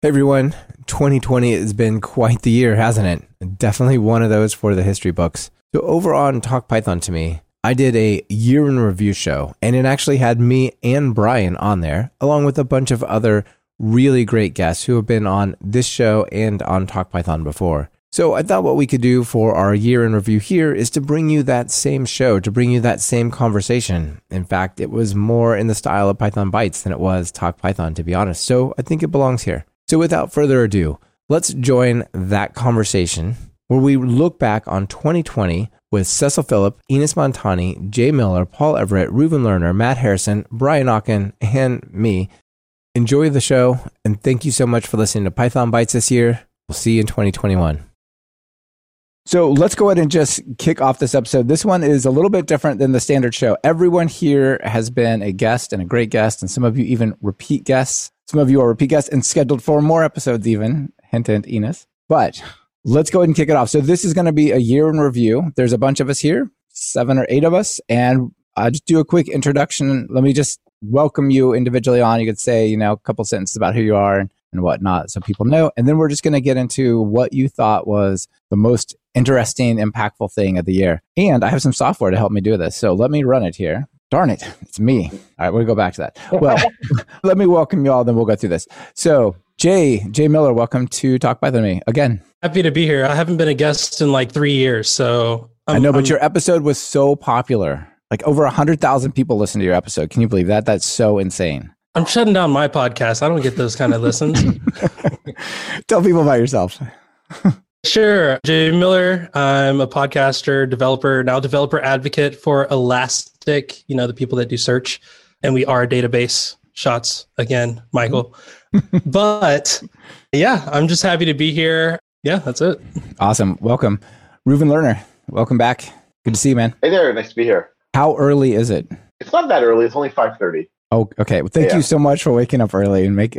Hey everyone, 2020 has been quite the year, hasn't it? Definitely one of those for the history books. So over on Talk Python to me, I did a year in review show and it actually had me and Brian on there, along with a bunch of other really great guests who have been on this show and on Talk Python before. So I thought what we could do for our year in review here is to bring you that same show, to bring you that same conversation. In fact, it was more in the style of Python Bytes than it was Talk Python, to be honest. So I think it belongs here. So without further ado, let's join that conversation where we look back on 2020 with Cecil Phillip, Ines Montani, Jay Miller, Paul Everett, Reuven Lerner, Matt Harrison, Brian Okken, and me. Enjoy the show, and thank you so much for listening to Python Bytes this year. We'll see you in 2021. So let's go ahead and just kick off this episode. This one is a little bit different than the standard show. Everyone here has been a guest and a great guest, and some of you even repeat guests. Some of you are repeat guests and scheduled for more episodes, even. Hint, hint, Ines. But let's go ahead and kick it off. So this is going to be a year in review. There's a bunch of us here, seven or eight of us, and I'll just do a quick introduction. Let me just welcome you individually on. You could say, you know, a couple sentences about who you are and, and whatnot so people know. And then we're just going to get into what you thought was the most interesting, impactful thing of the year. And I have some software to help me do this. So let me run it here. Darn it, it's me. All right, we'll go back to that. Well, let me welcome you all, then we'll go through this. So, Jay, Jay Miller, welcome to Talk Python to me again. Happy to be here. I haven't been a guest in like three years, so I'm, i know, but I'm, your episode was so popular. Like over a hundred thousand people listened to your episode. Can you believe that? That's so insane. I'm shutting down my podcast. I don't get those kind of listens. Tell people about yourself. Sure. Jay Miller. I'm a podcaster, developer, now developer advocate for Elastic, you know, the people that do search. And we are a database shots again, Michael. but yeah, I'm just happy to be here. Yeah, that's it. Awesome. Welcome. Reuven Lerner, welcome back. Good to see you, man. Hey there. Nice to be here. How early is it? It's not that early. It's only 5.30. Oh, okay. Well, thank yeah. you so much for waking up early and make.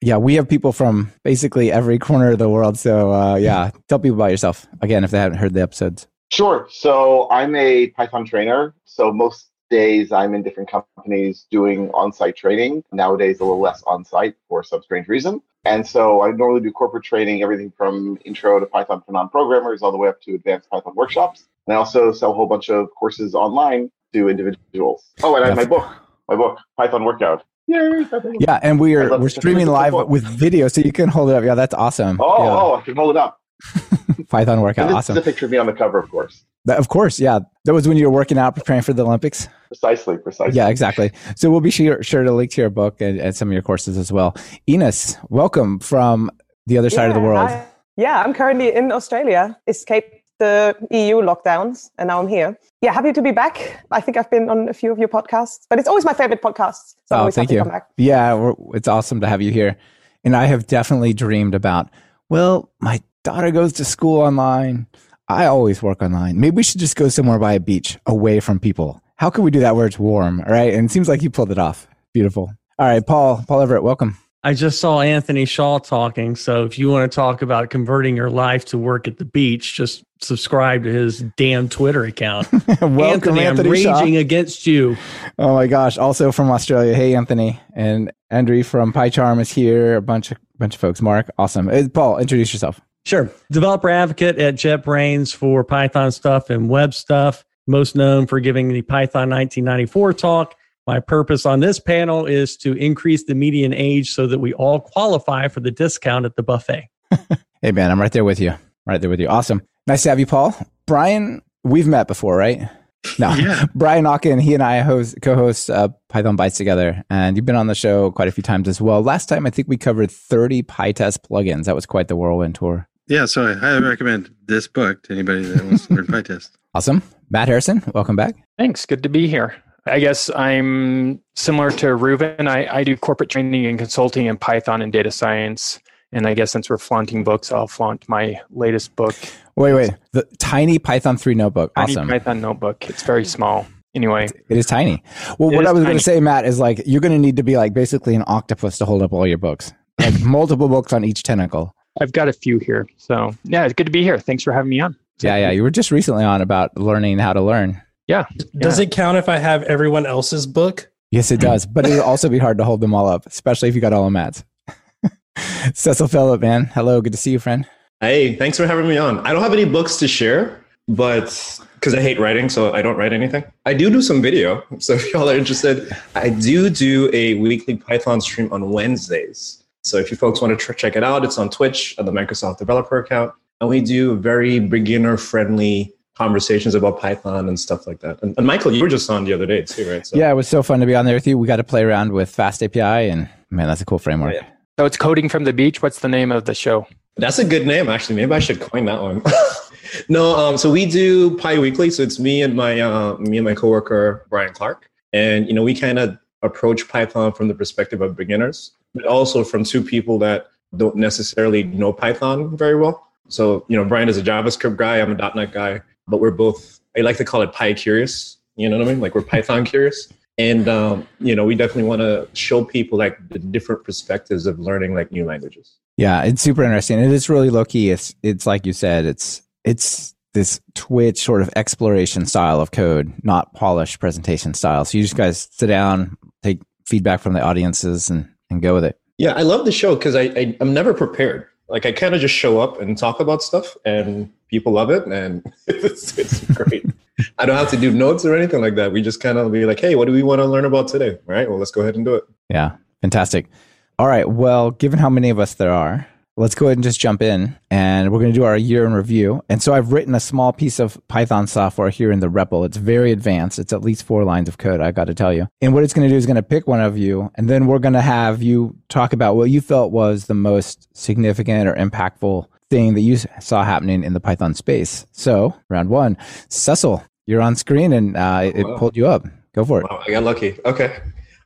Yeah, we have people from basically every corner of the world. So, uh, yeah, tell people about yourself again if they haven't heard the episodes. Sure. So, I'm a Python trainer. So, most days I'm in different companies doing on-site training. Nowadays, a little less on-site for some strange reason. And so, I normally do corporate training, everything from intro to Python for non-programmers all the way up to advanced Python workshops. And I also sell a whole bunch of courses online to individuals. Oh, and I have my book my book, Python Workout. Yay, yeah, and we are we're streaming live with video, so you can hold it up. Yeah, that's awesome. Oh, yeah. oh, I can hold it up. Python workout, this awesome. Is a picture of me on the cover, of course. That, of course, yeah. That was when you were working out, preparing for the Olympics. Precisely, precisely. Yeah, exactly. So we'll be sure, sure to link to your book and, and some of your courses as well. Ines, welcome from the other yeah, side of the world. I, yeah, I'm currently in Australia. Escaped the EU lockdowns, and now I'm here. Yeah, happy to be back. I think I've been on a few of your podcasts, but it's always my favorite podcast. So oh, thank you. Yeah, it's awesome to have you here. And I have definitely dreamed about, well, my daughter goes to school online. I always work online. Maybe we should just go somewhere by a beach away from people. How can we do that where it's warm? Right. And it seems like you pulled it off. Beautiful. All right, Paul, Paul Everett, welcome. I just saw Anthony Shaw talking. So if you want to talk about converting your life to work at the beach, just subscribe to his damn Twitter account. Welcome, Anthony, Anthony I'm Shaw. raging against you. Oh my gosh! Also from Australia. Hey, Anthony and Andrew from PyCharm is here. A bunch of bunch of folks. Mark, awesome. Hey, Paul, introduce yourself. Sure. Developer advocate at JetBrains for Python stuff and web stuff. Most known for giving the Python 1994 talk my purpose on this panel is to increase the median age so that we all qualify for the discount at the buffet. hey, man, I'm right there with you. Right there with you. Awesome. Nice to have you, Paul. Brian, we've met before, right? No, yeah. Brian Okken, he and I host, co-host uh, Python Bytes together, and you've been on the show quite a few times as well. Last time, I think we covered 30 PyTest plugins. That was quite the whirlwind tour. Yeah, so I highly recommend this book to anybody that wants to learn PyTest. Awesome. Matt Harrison, welcome back. Thanks. Good to be here. I guess I'm similar to Reuven. I, I do corporate training and consulting in Python and data science. And I guess since we're flaunting books, I'll flaunt my latest book. Wait, wait. The tiny Python 3 notebook. Tiny awesome. Python notebook. It's very small. Anyway, it is tiny. Well, what I was going to say, Matt, is like you're going to need to be like basically an octopus to hold up all your books, like multiple books on each tentacle. I've got a few here. So, yeah, it's good to be here. Thanks for having me on. Yeah, yeah. You were just recently on about learning how to learn. Yeah. Does yeah. it count if I have everyone else's book? Yes, it does. But it'll also be hard to hold them all up, especially if you got all the mats. Cecil Phillip, man. Hello, good to see you, friend. Hey, thanks for having me on. I don't have any books to share, but because I hate writing, so I don't write anything. I do do some video. So if y'all are interested, I do do a weekly Python stream on Wednesdays. So if you folks want to tr- check it out, it's on Twitch at the Microsoft developer account. And we do very beginner friendly conversations about Python and stuff like that. And, and, Michael, you were just on the other day too, right? So. Yeah, it was so fun to be on there with you. We got to play around with FastAPI, and man, that's a cool framework. Yeah. So it's coding from the beach. What's the name of the show? That's a good name, actually. Maybe I should coin that one. no, um, so we do Pi Weekly. So it's me and my uh, me and my coworker Brian Clark, and you know we kind of approach Python from the perspective of beginners, but also from two people that don't necessarily know Python very well. So you know, Brian is a JavaScript guy. I'm a .NET guy, but we're both. I like to call it Pi curious. You know what I mean? Like we're Python curious and um, you know we definitely want to show people like the different perspectives of learning like new languages yeah it's super interesting and it's really low key it's it's like you said it's it's this twitch sort of exploration style of code not polished presentation style so you just guys sit down take feedback from the audiences and and go with it yeah i love the show because I, I i'm never prepared like i kind of just show up and talk about stuff and people love it and it's, it's great I don't have to do notes or anything like that. We just kind of be like, hey, what do we want to learn about today? All right, well, let's go ahead and do it. Yeah, fantastic. All right, well, given how many of us there are, let's go ahead and just jump in and we're going to do our year in review. And so I've written a small piece of Python software here in the REPL. It's very advanced. It's at least four lines of code, I got to tell you. And what it's going to do is going to pick one of you and then we're going to have you talk about what you felt was the most significant or impactful thing that you saw happening in the Python space. So, round one, Cecil, you're on screen and uh, it wow. pulled you up. Go for it. Wow, I got lucky. Okay.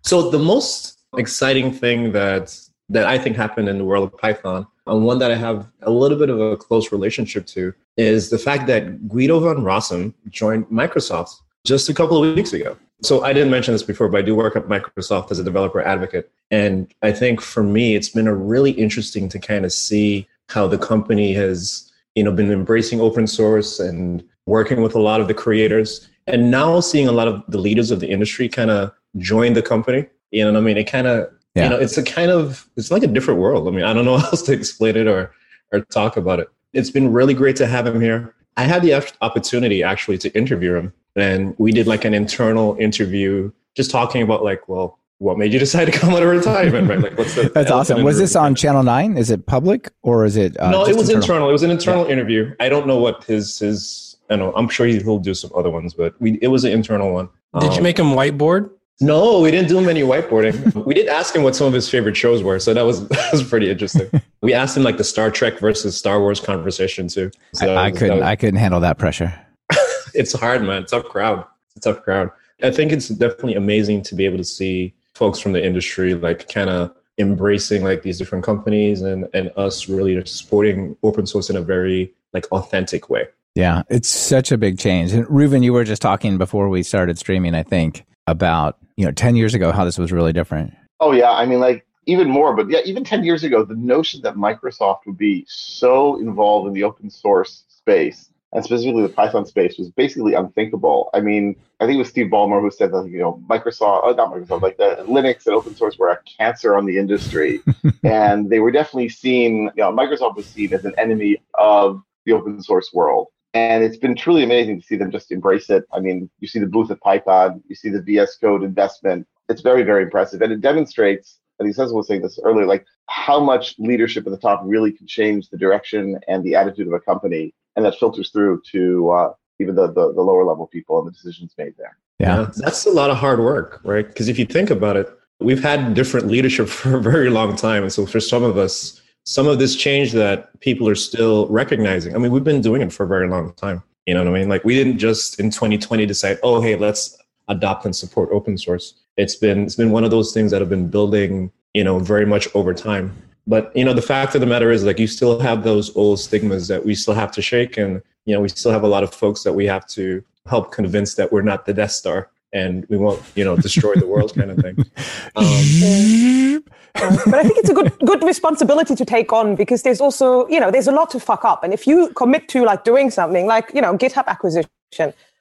So, the most exciting thing that that I think happened in the world of Python, and one that I have a little bit of a close relationship to, is the fact that Guido van Rossum joined Microsoft just a couple of weeks ago. So I didn't mention this before, but I do work at Microsoft as a developer advocate. And I think for me, it's been a really interesting to kind of see how the company has you know been embracing open source and working with a lot of the creators and now seeing a lot of the leaders of the industry kind of join the company you know what i mean it kind of yeah. you know it's a kind of it's like a different world i mean i don't know how else to explain it or or talk about it it's been really great to have him here i had the opportunity actually to interview him and we did like an internal interview just talking about like well what made you decide to come out of retirement? Right? Like, what's the That's awesome. Was this on Channel Nine? Is it public or is it? Uh, no, it was internal? internal? It was an internal yeah. interview. I don't know what his his. I know. I'm sure he'll do some other ones, but we it was an internal one. Did um, you make him whiteboard? No, we didn't do him any whiteboarding. we did ask him what some of his favorite shows were, so that was that was pretty interesting. we asked him like the Star Trek versus Star Wars conversation too. So I, I was, couldn't. Was, I couldn't handle that pressure. it's hard, man. Tough crowd. It's a tough crowd. I think it's definitely amazing to be able to see folks from the industry like kind of embracing like these different companies and and us really supporting open source in a very like authentic way yeah it's such a big change and Reuven you were just talking before we started streaming i think about you know 10 years ago how this was really different oh yeah i mean like even more but yeah even 10 years ago the notion that microsoft would be so involved in the open source space and specifically the Python space was basically unthinkable. I mean, I think it was Steve Ballmer who said that you know Microsoft, oh, not Microsoft, like the Linux and open source were a cancer on the industry, and they were definitely seen. You know, Microsoft was seen as an enemy of the open source world. And it's been truly amazing to see them just embrace it. I mean, you see the booth at Python, you see the VS Code investment. It's very, very impressive. And it demonstrates, and he says was saying this earlier, like how much leadership at the top really can change the direction and the attitude of a company and that filters through to uh, even the, the, the lower level people and the decisions made there. Yeah, yeah that's a lot of hard work, right? Because if you think about it, we've had different leadership for a very long time, and so for some of us, some of this change that people are still recognizing. I mean, we've been doing it for a very long time. You know what I mean? Like we didn't just in 2020 decide, oh, hey, let's adopt and support open source. It's been it's been one of those things that have been building, you know, very much over time but you know the fact of the matter is like you still have those old stigmas that we still have to shake and you know we still have a lot of folks that we have to help convince that we're not the death star and we won't you know destroy the world kind of thing um, but i think it's a good good responsibility to take on because there's also you know there's a lot to fuck up and if you commit to like doing something like you know github acquisition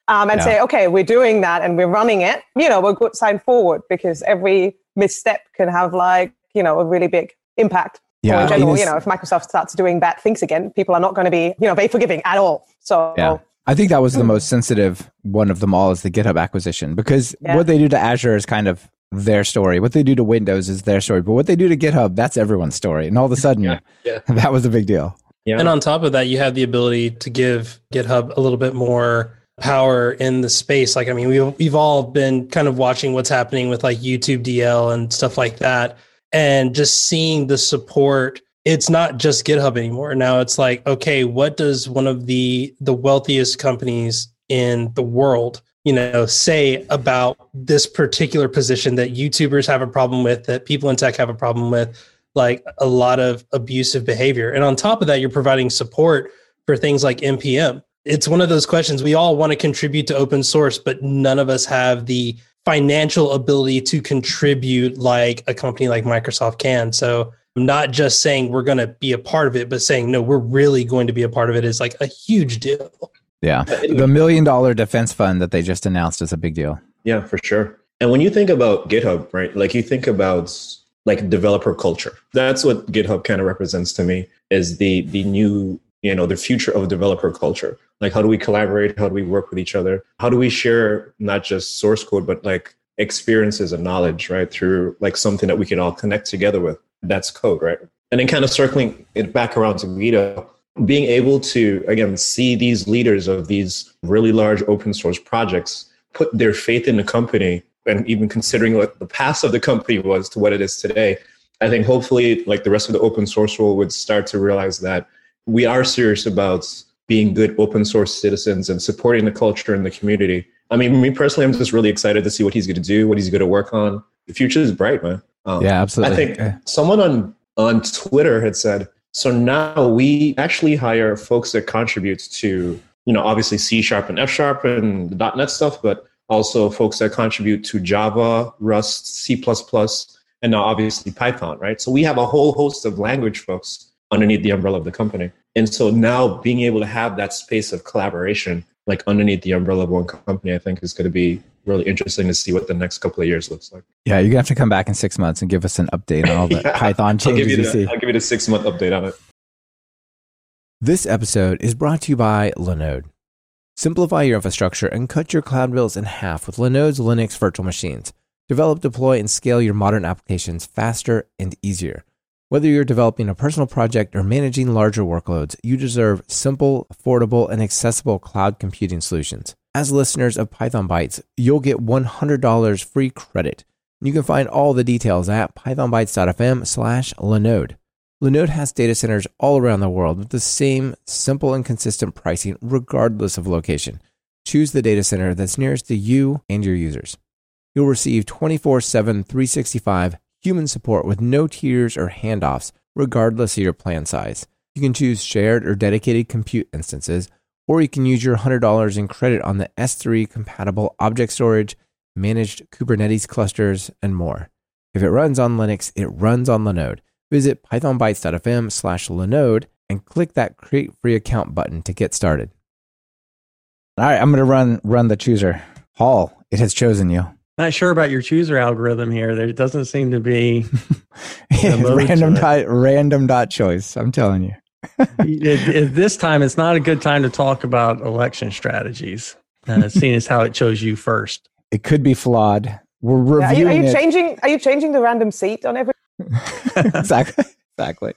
um, and yeah. say okay we're doing that and we're running it you know we're good sign forward because every misstep can have like you know a really big impact. Yeah, or in general, it is- you know, if Microsoft starts doing bad things again, people are not going to be, you know, very forgiving at all. So Yeah. I think that was the hmm. most sensitive one of them all is the GitHub acquisition because Yeah. what they do to Azure is kind of their story. What they do to Windows is their story. But what they do to GitHub, that's everyone's story. And all of a sudden, Yeah, yeah. that was a big deal. Yeah. And on top of that, you have the ability to give GitHub a little bit more power in the space. Like, I mean, we've, we've all been kind of watching what's happening with like YouTube DL and stuff like that. And just seeing the support, it's not just GitHub anymore. Now it's like, okay, what does one of the the wealthiest companies in the world, you know, say about this particular position that YouTubers have a problem with, that people in tech have a problem with? like a lot of abusive behavior. And on top of that, you're providing support for things like NPM. It's one of those questions we all want to contribute to open source, but none of us have the financial ability to contribute like a company like Microsoft can. So, not just saying we're going to be a part of it, but saying, no, we're really going to be a part of it is like a huge deal. Yeah. The million dollar defense fund that they just announced is a big deal. Yeah, for sure. And when you think about GitHub, right? Like you think about like developer culture. That's what GitHub kind of represents to me is the the new, you know, the future of developer culture. Like how do we collaborate? How do we work with each other? How do we share not just source code but like experiences and knowledge, right? Through like something that we can all connect together with. That's code, right? And then kind of circling it back around to Guido, being able to again see these leaders of these really large open source projects put their faith in the company and even considering what the past of the company was to what it is today i think hopefully like the rest of the open source world would start to realize that we are serious about being good open source citizens and supporting the culture and the community. I mean me personally i'm just really excited to see what he's going to do what he's going to work on. The future is bright man um, Yeah, absolutely. i think someone on on twitter had said so now we actually hire folks that contribute to you know obviously c sharp and f sharp and the net stuff but also folks that contribute to Java, Rust, C++, and now obviously Python, right? So we have a whole host of language folks underneath the umbrella of the company. And so now being able to have that space of collaboration, like underneath the umbrella of one company, I think is going to be really interesting to see what the next couple of years looks like. Yeah, you're gonna have to come back in six months and give us an update on all the Yeah. Python I'll give, changes you the. I'll give you the six month update on it. This episode is brought to you by Linode. Simplify your infrastructure and cut your cloud bills in half with Linode's Linux virtual machines. Develop, deploy, and scale your modern applications faster and easier. Whether you're developing a personal project or managing larger workloads, you deserve simple, affordable, and accessible cloud computing solutions. As listeners of Python Bytes, you'll get $100 free credit. You can find all the details at pythonbytes.fm slash Linode. Linode has data centers all around the world with the same simple and consistent pricing regardless of location. Choose the data center that's nearest to you and your users. You'll receive 24 7, 365 human support with no tiers or handoffs, regardless of your plan size. You can choose shared or dedicated compute instances, or you can use your $100 in credit on the S3 compatible object storage, managed Kubernetes clusters, and more. If it runs on Linux, it runs on Linode. Visit pythonbytes.fm slash Linode and click that create free account button to get started. All right, I'm going to run run the chooser. Hall, it has chosen you. Not sure about your chooser algorithm here. There doesn't seem to be. random dot random dot choice. I'm telling you. it, it- this time, it's not a good time to talk about election strategies, uh, seeing as how it chose you first. It could be flawed. We're Yeah, Are you, are you it. changing? Are you changing the random seed on every? exactly. Exactly.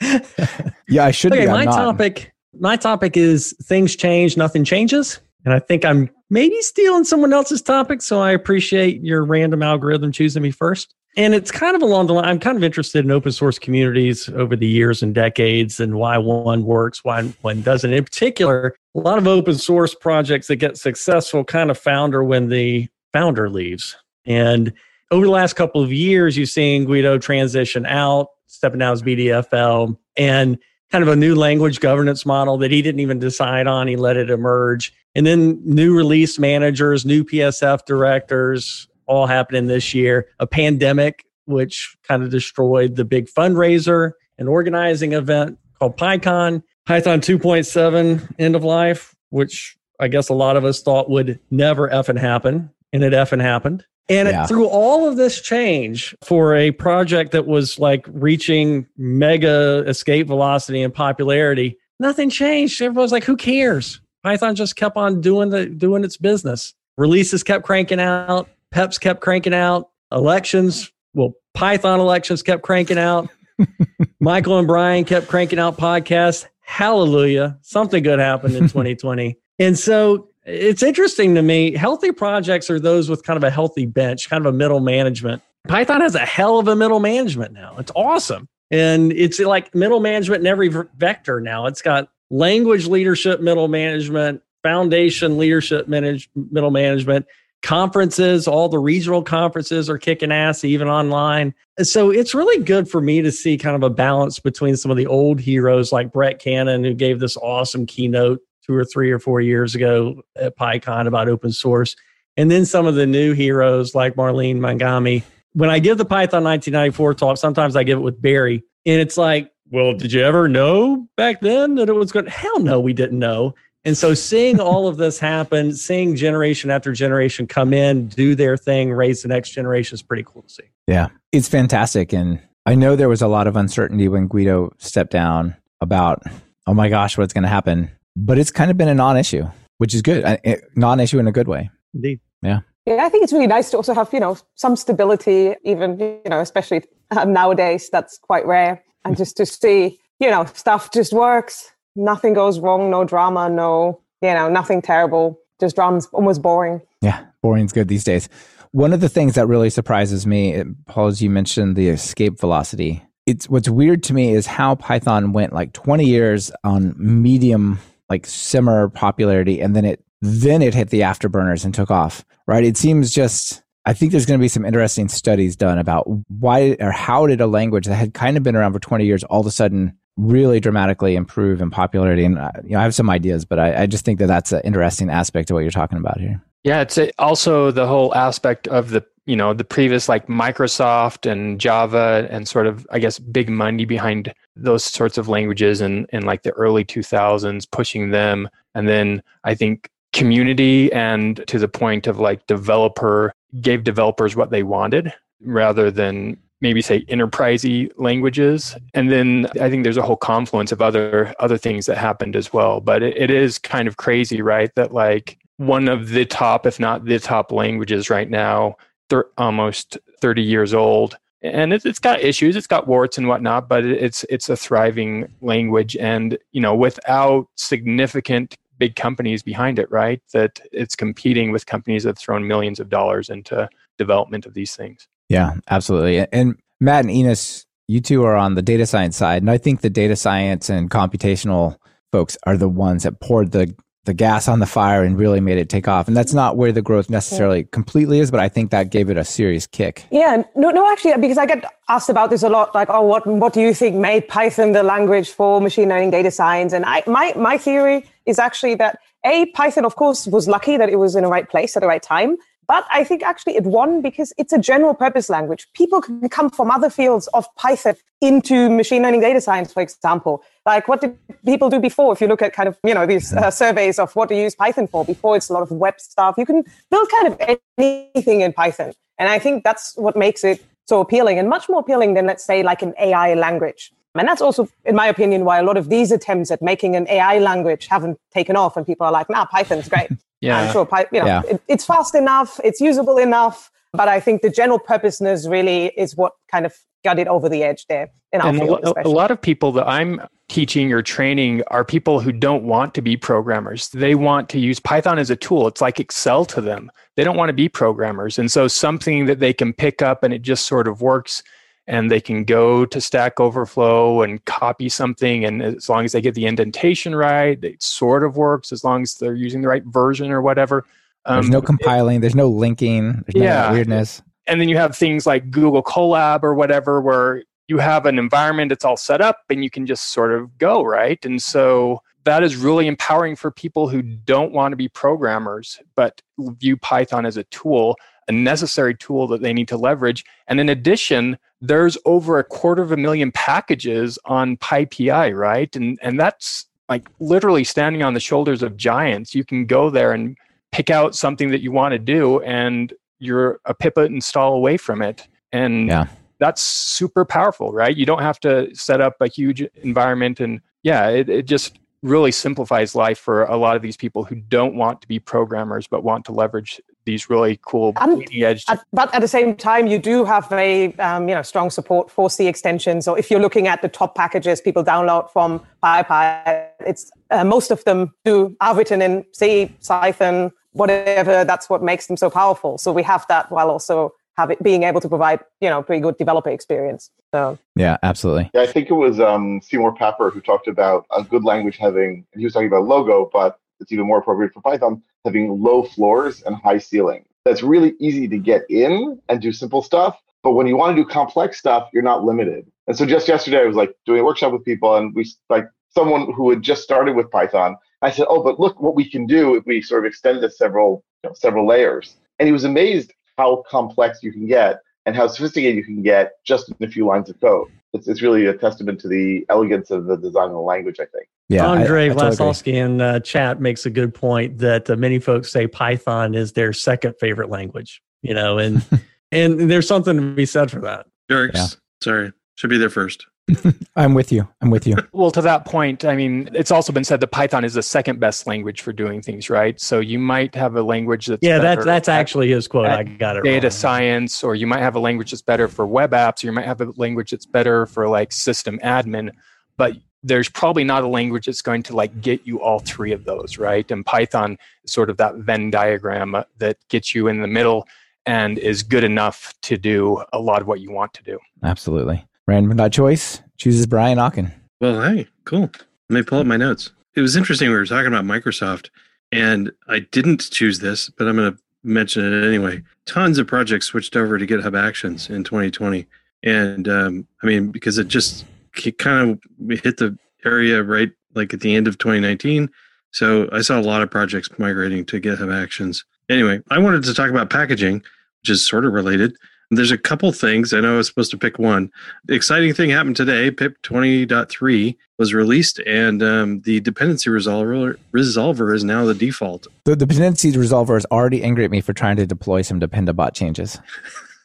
Yeah, I should Okay, be. My not. topic. My topic is things change, nothing changes, and I think I'm maybe stealing someone else's topic. So I appreciate your random algorithm choosing me first. And it's kind of along the line. I'm kind of interested in open source communities over the years and decades, and why one works, why one doesn't. In particular, a lot of open source projects that get successful kind of founder when the founder leaves. And over the last couple of years, you've seen Guido transition out, stepping down as BDFL, and kind of a new language governance model that he didn't even decide on. He let it emerge. And then new release managers, new PSF directors, all happening this year. A pandemic, which kind of destroyed the big fundraiser and organizing event called PyCon. Python 2.7 end of life, which I guess a lot of us thought would never effing happen. And it effing happened. And Yeah. through all of this change for a project that was like reaching mega escape velocity and popularity, nothing changed. Everyone's like, who cares? Python just kept on doing the doing its business. Releases kept cranking out, PEPs kept cranking out, elections, well, Python elections kept cranking out. Michael and Brian kept cranking out podcasts. Hallelujah. Something good happened in 2020. And so it's interesting to me. Healthy projects are those with kind of a healthy bench, kind of a middle management. Python has a hell of a middle management now. It's awesome. And it's like middle management in every vector now. It's got language leadership, middle management, foundation leadership, manage, middle management, conferences, all the regional conferences are kicking ass, even online. So it's really good for me to see kind of a balance between some of the old heroes like Brett Cannon, who gave this awesome keynote two or three or four years ago at PyCon about open source. And then some of the new heroes like Marlene Mangami. When I give the Python 1994 talk, sometimes I give it with Barry. And it's like, well, did you ever know back then that it was going? Hell no, we didn't know. And so seeing all of this happen, seeing generation after generation come in, do their thing, raise the next generation is pretty cool to see. Yeah, it's fantastic. And I know there was a lot of uncertainty when Guido stepped down about, oh my gosh, what's going to happen. But it's kind of been a non issue, which is good. Non issue in a good way. Indeed. Yeah, Yeah, I think it's really nice to also have, you know, some stability, even, you know, especially uh, nowadays, that's quite rare. And just to see, you know, stuff just works, nothing goes wrong, no drama, no, you know, nothing terrible, just drums, almost boring. Yeah, boring's good these days. One of the things that really surprises me, eh, it- Paul, as you mentioned the escape velocity. It's what's weird to me is how Python went like 20 years on medium, like simmer popularity, and then it then it hit the afterburners and took off. Right? It seems just. I think there's going to be some interesting studies done about why or how did a language that had kind of been around for 20 years all of a sudden really dramatically improve in popularity. And uh, you know, I have some ideas, but I, I just think that that's an interesting aspect of what you're talking about here. Yeah, it's also the whole aspect of the you know the previous like Microsoft and Java and sort of I guess big money behind those sorts of languages and in like the early 2000s pushing them and then I think community and to the point of like developer gave developers what they wanted rather than maybe say enterprisey languages. And then i think there's a whole confluence of other other things that happened as well. But it, it is kind of crazy right that like one of the top if not the top languages right now they're almost 30 years old. And it's, it's got issues it's got warts and whatnot but it- it's it's a thriving language. And you know without significant big companies behind it right that it's competing with companies that have thrown millions of dollars into development of these things Yeah, absolutely. And Matt and Ines, you two are on the data science side, and I think the data science and computational folks are the ones that poured the the gas on the fire and really made it take off. And that's not where the growth necessarily completely is, but I think that gave it a serious kick. Yeah, no, no, actually, because I get asked about this a lot. Like, oh, what, what do you think made Python the language for machine learning data science? And I, my, my theory is actually that a Python, of course, was lucky that it was in the right place at the right time. But I think actually it won because it's a general purpose language. People can come from other fields of Python into machine learning data science, for example. Like what did people do before? If you look at kind of, you know, these uh, surveys of what you use Python for before, it's a lot of web stuff. You can build kind of anything in Python. And I think that's what makes it so appealing and much more appealing than, let's say, like an AI language. And that's also, in my opinion, why a lot of these attempts at making an AI language haven't taken off. And people are like, nah, Python's great. Yeah. I'm sure, you know, Yeah. it, it's fast enough, it's usable enough. But I think the general purposeness really is what kind of got it over the edge there in our and a, field, lo- a lot of people that I'm teaching or training are people who don't want to be programmers. They want to use Python as a tool. It's like Excel to them. They don't want to be programmers. And so something that they can pick up and it just sort of works and they can go to Stack Overflow and copy something. And as long as they get the indentation right, it sort of works as long as they're using the right version or whatever. There's Um, no compiling, there's no linking, there's no Yeah. weirdness. and then you have things like Google Colab or whatever, where you have an environment that's all set up and you can just sort of go, right? And so that is really empowering for people who don't want to be programmers, but view Python as a tool, a necessary tool that they need to leverage. And in addition, there's over a quarter of a million packages on PyPI, right? And and that's like literally standing on the shoulders of giants. You can go there and pick out something that you want to do and you're a pip install away from it. And Yeah. that's super powerful, right? You don't have to set up a huge environment. And yeah, it, it just really simplifies life for a lot of these people who don't want to be programmers but want to leverage these really cool And bleeding edge. At, but at the same time, you do have a um, you know strong support for C extensions. Or if you're looking at the top packages people download from PyPI, it's uh, most of them do are written in C, Cython, whatever. That's what makes them so powerful. So we have that while also have it being able to provide you know pretty good developer experience. So Yeah, absolutely. Yeah, I think it was um, Seymour Papert who talked about a good language having, and he was talking about Logo, but it's even more appropriate for Python, having low floors and high ceilings. That's really easy to get in and do simple stuff. But when you want to do complex stuff, you're not limited. And so just yesterday, I was like doing a workshop with people, and we like someone who had just started with Python. I said, "Oh, but look what we can do if we sort of extend this several you know, several layers." And he was amazed how complex you can get and how sophisticated you can get just in a few lines of code. It's, it's really a testament to the elegance of the design of the language, I think. Yeah, Andre I totally. Vlasovsky in uh, chat makes a good point that uh, many folks say Python is their second favorite language. You know, and and there's something to be said for that. Jerks. Yeah. Sorry. Should be there first. I'm with you. I'm with you. Well, to that point, I mean, it's also been said that Python is the second best language for doing things, right? So you might have a language that's Yeah, that's that's actually his quote. I got it. data wrong. science, or you might have a language that's better for web apps, or you might have a language that's better for like system admin. But there's probably not a language that's going to like get you all three of those, right? And Python is sort of that Venn diagram uh, that gets you in the middle and is good enough to do a lot of what you want to do. Absolutely. Random dot choice chooses Brian Okken. Well, hey, cool. Let me pull up my notes. It was interesting. We were talking about Microsoft, and I didn't choose this, but I'm going to mention it anyway. Tons of projects switched over to GitHub Actions in 2020, and um, I mean because it just it kind of hit the area right like at the end of 2019. So I saw a lot of projects migrating to GitHub Actions. Anyway, I wanted to talk about packaging, which is sort of related. There's a couple things. I know I was supposed to pick one. The exciting thing happened today. PIP 20.3 was released, and um, the dependency resolver resolver is now the default. The dependency resolver is already angry at me for trying to deploy some Dependabot changes.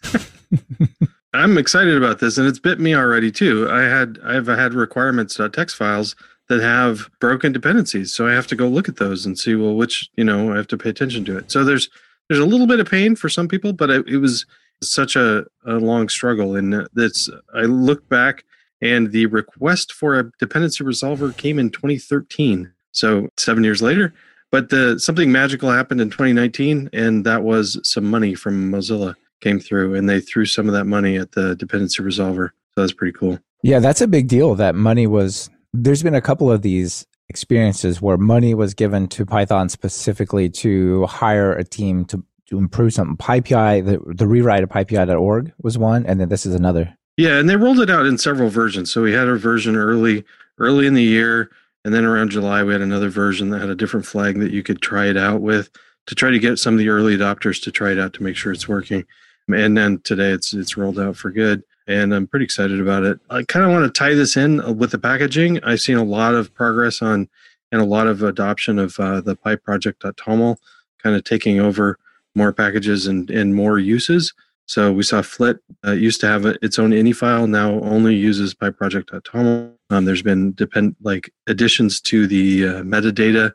I'm excited about this, and it's bit me already too. I had I've had requirements.txt files that have broken dependencies, so I have to go look at those and see well which you know I have to pay attention to it. So there's there's a little bit of pain for some people, but it, it was such a, a long struggle, and that's I look back and the request for a dependency resolver came in 2013, so seven years later. But the something magical happened in 2019, and that was some money from Mozilla came through and they threw some of that money at the dependency resolver. So that's pretty cool. Yeah, that's a big deal that money was. There's been a couple of these experiences where money was given to Python specifically to hire a team to, to improve something. PyPI, the, the rewrite of PyPI.org was one, and then this is another. Yeah, and they rolled it out in several versions. So we had a version early early in the year, and then around July we had another version that had a different flag that you could try it out with to try to get some of the early adopters to try it out to make sure it's working. And then today it's it's rolled out for good, and I'm pretty excited about it. I kind of want to tie this in uh, with the packaging. I've seen a lot of progress on and a lot of adoption of uh, the pyproject.toml, kind of taking over more packages and, and more uses. So we saw Flit uh, used to have a, its own ini file, now only uses PyProject.toml. Um, there's been depend like additions to the uh, metadata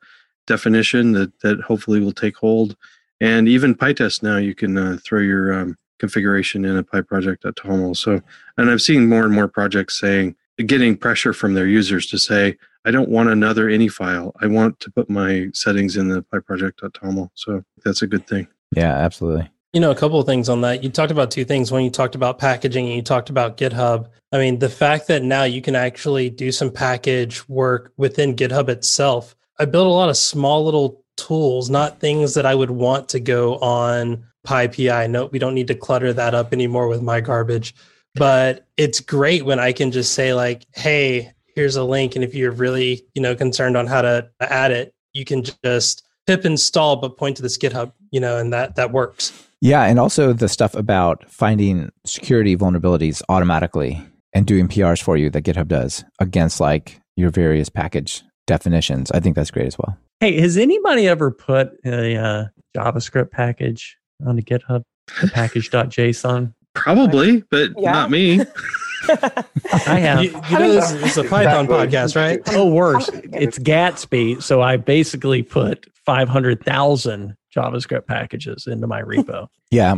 definition that that hopefully will take hold, and even PyTest now you can uh, throw your um, configuration in a PyProject.toml. So, and I've seen more and more projects saying getting pressure from their users to say, I don't want another ini file. I want to put my settings in the PyProject.toml. So that's a good thing. Yeah, absolutely. You know, a couple of things on that. You talked about two things. when you talked about packaging and you talked about GitHub. I mean, the fact that now you can actually do some package work within GitHub itself. I built a lot of small little tools, not things that I would want to go on PyPI. No, we don't need to clutter that up anymore with my garbage. But it's great when I can just say, like, hey, here's a link. And if you're really, you know, concerned on how to add it, you can just pip install, but point to this GitHub, you know, and that that works. Yeah, and also the stuff about finding security vulnerabilities automatically and doing PRs for you that GitHub does against like your various package definitions. I think that's great as well. Hey, has anybody ever put a uh, JavaScript package on onto GitHub? the package.json? Probably, but Yeah. not me. I have. You, you know, this is a Python Exactly. podcast, right? Oh, worse. It's Gatsby. So I basically put 500,000 JavaScript packages into my repo. Yeah.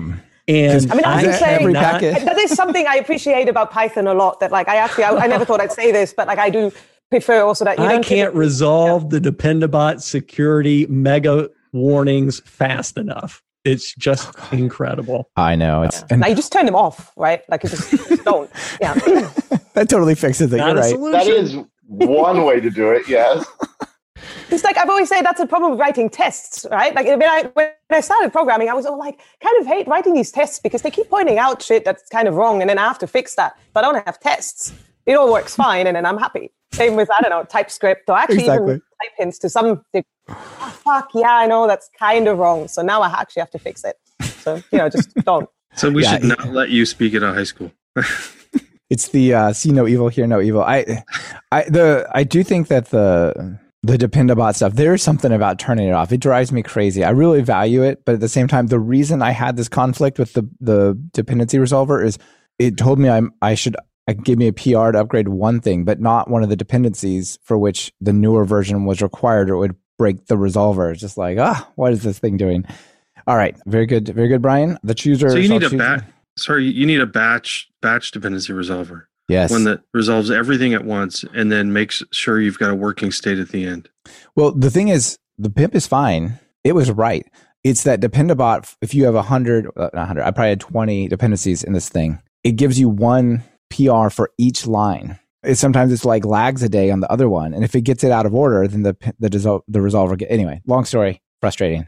And I mean, I have to have Every not- packet. that is something I appreciate about Python a lot. That like I actually I, I never thought I'd say this, but like I do prefer also that you I don't can't typically- resolve the Dependabot security mega warnings fast enough. It's just oh, incredible. I know. It's and Now you just turn them off, right? Like you just, just don't. Yeah. that totally fixes it. Not You're right. Solution. That is one way to do it. Yes. It's like I've always said that's a problem with writing tests, right? Like when I when I started programming, I was all like kind of hate writing these tests because they keep pointing out shit that's kind of wrong, and then I have to fix that. But I don't have tests. It all works fine, and then I'm happy. Same with I don't know TypeScript or actually Exactly. even type hints to some. They, oh, fuck yeah, I know that's kind of wrong. So now I actually have to fix it. So you know, just don't. So we Yeah, should not let you speak at a high school. It's the uh, see no evil, hear no evil. I, I the I do think that the the Dependabot stuff. There's something about turning it off. It drives me crazy. I really value it, but at the same time, the reason I had this conflict with the the dependency resolver is it told me I'm I should uh, give me a PR to upgrade one thing, but not one of the dependencies for which the newer version was required, or it would break the resolver. It's just like ah, what is this thing doing? All right, very good, very good, Brian. The chooser. So you need a batch. Sorry, you need a batch batch dependency resolver, Yes. one that resolves everything at once and then makes sure you've got a working state at the end. Well, the thing is, the pip is fine. It was right. It's that Dependabot. If you have a hundred, uh, not hundred, I probably had twenty dependencies in this thing. It gives you one PR for each line. It sometimes it's like lags a day on the other one, and if it gets it out of order, then the the disol- the resolver get anyway. Long story, frustrating.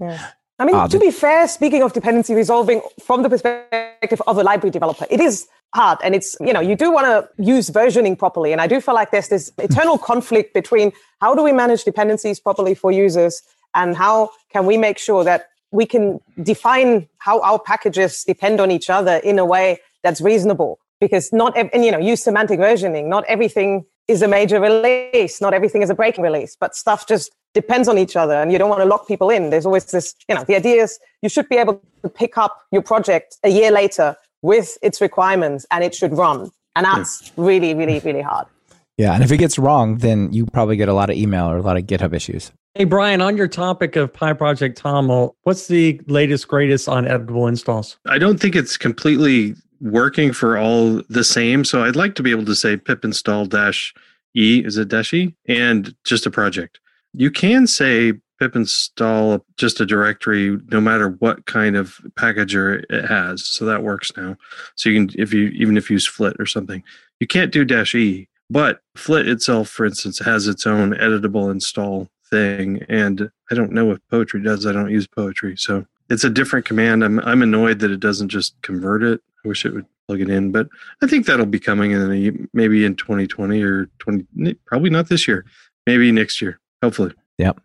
I mean, Ah, to be fair, speaking of dependency resolving from the perspective of a library developer, it is hard. And it's, you know, you do want to use versioning properly. And I do feel like there's this eternal conflict between how do we manage dependencies properly for users and how can we make sure that we can define how our packages depend on each other in a way that's reasonable. Because not, ev- and you know, use semantic versioning. Not everything is a major release. Not everything is a breaking release, but stuff just depends on each other and you don't want to lock people in. There's always this, you know, the idea is you should be able to pick up your project a year later with its requirements and it should run. And that's hmm. really, really, really hard. Yeah, and if it gets wrong, then you probably get a lot of email or a lot of GitHub issues. Hey, Brian, on your topic of Pi Project Toml, what's the latest, greatest on editable installs? I don't think it's completely working for all the same. So I'd like to be able to say pip install dash e is it dash e and just a project. You can say pip install just a directory no matter what kind of packager it has. So that works now. So you can if you even if you use flit or something, you can't do dash e. But flit itself, for instance, has its own editable install thing. And I don't know if poetry does. I don't use poetry. So it's a different command. I'm I'm annoyed that it doesn't just convert it. I wish it would plug it in, but I think that'll be coming in a, maybe in 2020 or 20. Probably not this year. Maybe next year. Hopefully. Yep.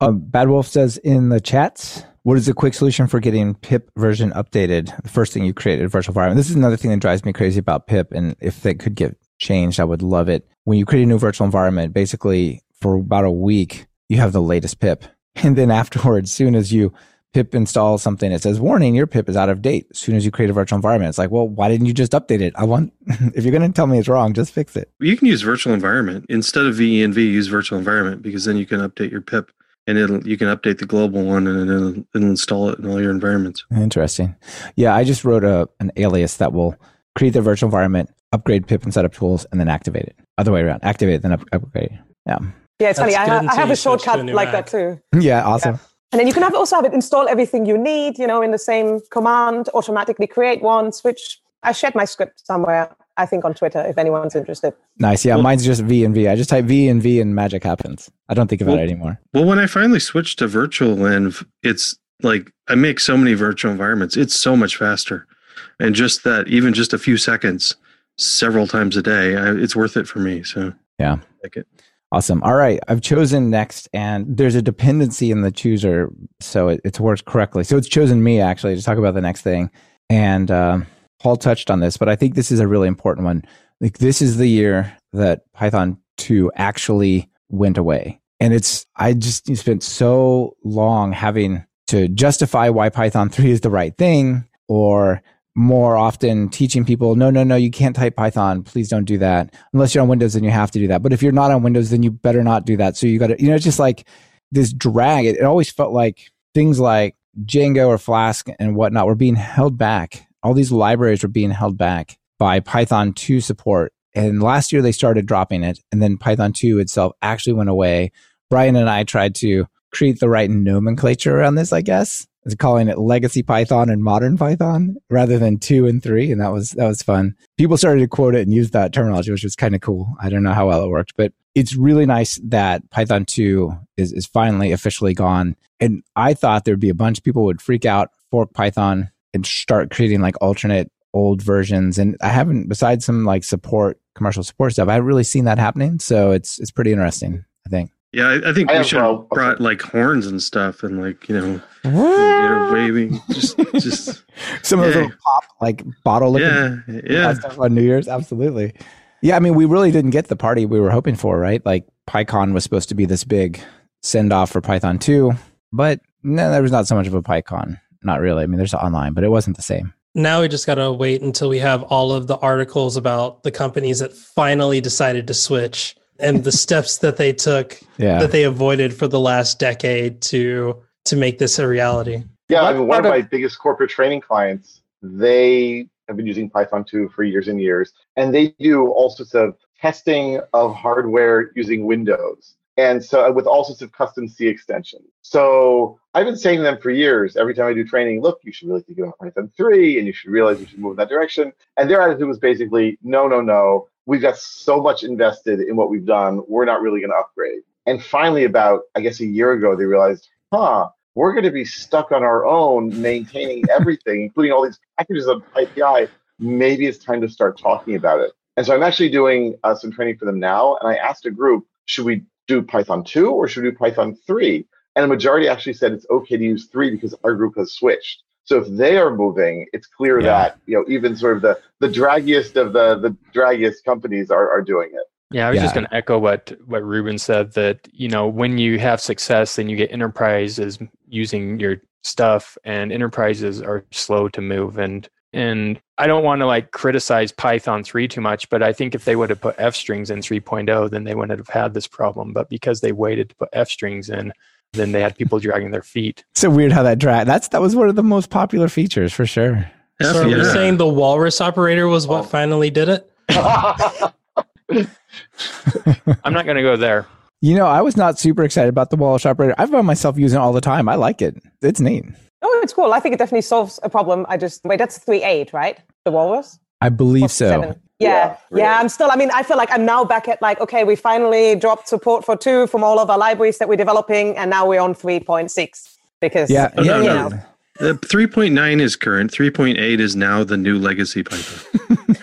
Uh, Bad Wolf says in the chats, what is the quick solution for getting pip version updated? The first thing you create a virtual environment. This is another thing that drives me crazy about pip. And if that could get changed, I would love it. When you create a new virtual environment, basically for about a week, you have the latest pip. And then afterwards, soon as you pip install something, it says, warning, your pip is out of date. As soon as you create a virtual environment, it's like, well, why didn't you just update it? I want, if you're going to tell me it's wrong, just fix it. You can use virtual environment instead of VENV. Use virtual environment because then you can update your pip and it'll you can update the global one and it'll, it'll install it in all your environments. Interesting. Yeah, I just wrote a an alias that will create the virtual environment, upgrade pip and setup tools, and then activate it. Other way around, activate it, then up, upgrade. Yeah. Yeah, it's That's funny. I, ha- I have a switch a shortcut like Mac. that too. Yeah, awesome. And then you can have also have it install everything you need, you know, in the same command, automatically create ones, which I shared my script somewhere, I think on Twitter, if anyone's interested. Nice. Yeah, mine's just V and V. I just type V and V and magic happens. I don't think about Well- it anymore. Well, when I finally switched to virtual env, it's like I make so many virtual environments. It's so much faster, and just that, even just a few seconds, several times a day, I, it's worth it for me. So Yeah. like it. Awesome. All right. I've chosen next, and there's a dependency in the chooser, so it, it's worked correctly. So it's chosen me actually to talk about the next thing. And um, Paul touched on this, but I think this is a really important one. Like this is the year that Python 2 actually went away. And it's, I just spent so long having to justify why Python 3 is the right thing. or more often teaching people, no, no, no, you can't type Python. Please don't do that. Unless you're on Windows, then you have to do that. But if you're not on Windows, then you better not do that. So you got to, you know, it's just like this drag. It, it always felt like things like Django or Flask and whatnot were being held back. All these libraries were being held back by Python 2 support. And last year they started dropping it. And then Python 2 itself actually went away. Brian and I tried to create the right nomenclature around this, I guess calling it legacy Python and modern Python rather than two and three. And that was, that was fun. People started to quote it and use that terminology, which was kind of cool. I don't know how well it worked, but it's really nice that Python 2 is, is finally officially gone. And I thought there'd be a bunch of people would freak out, fork Python and start creating like alternate old versions. And I haven't, besides some like support, commercial support stuff, I haven't really seen that happening. So it's, it's pretty interesting, I think. Yeah, I, I think I we should have brought like horns and stuff and like, you know, you waving. Just just some yeah. of those pop like bottle looking yeah, yeah. stuff on New Year's. Absolutely. Yeah, I mean we really didn't get the party we were hoping for, right? Like PyCon was supposed to be this big send off for Python 2, but no, there was not so much of a PyCon. Not really. I mean, there's online, but it wasn't the same. Now we just got to wait until we have all of the articles about the companies that finally decided to switch and the steps that they took yeah. that they avoided for the last decade to to make this a reality. Yeah, I mean, one of my biggest corporate training clients, they have been using Python 2 for years and years, and they do all sorts of testing of hardware using Windows. And so, uh, with all sorts of custom C extensions. So, I've been saying to them for years, every time I do training, look, you should really think about Python 3 and you should realize you should move in that direction. And their attitude was basically, no, no, no we've got so much invested in what we've done, we're not really going to upgrade. And finally, about, I guess, a year ago, they realized, huh, we're going to be stuck on our own maintaining everything, including all these packages of API. Maybe it's time to start talking about it. And so I'm actually doing uh, some training for them now. And I asked a group, should we do Python 2 or should we do Python 3? And the majority actually said it's okay to use 3 because our group has switched. So if they are moving, it's clear yeah. that you know even sort of the the draggiest of the the draggiest companies are are doing it. Yeah, I was yeah. just going to echo what what Ruben said that you know when you have success, then you get enterprises using your stuff, and enterprises are slow to move. And and I don't want to like criticize Python 3 too much, but I think if they would have put F strings in 3.0, then they wouldn't have had this problem. But because they waited to put F strings in, then they had people dragging their feet. So weird how that drag. That's that was one of the most popular features for sure. So you're you saying the walrus operator was what oh. finally did it? I'm not going to go there. You know, I was not super excited about the walrus operator. I've found myself using it all the time. I like it. It's neat. Oh, it's cool. I think it definitely solves a problem. I just wait. That's three eight, right? The walrus. I believe so. Seven. Yeah, yeah, yeah, I'm still. I mean, I feel like I'm now back at like, okay, we finally dropped support for two from all of our libraries that we're developing, and now we're on 3.6 because yeah, oh, yeah, no, no. Know. The uh, 3.9 is current. 3.8 is now the new legacy Python.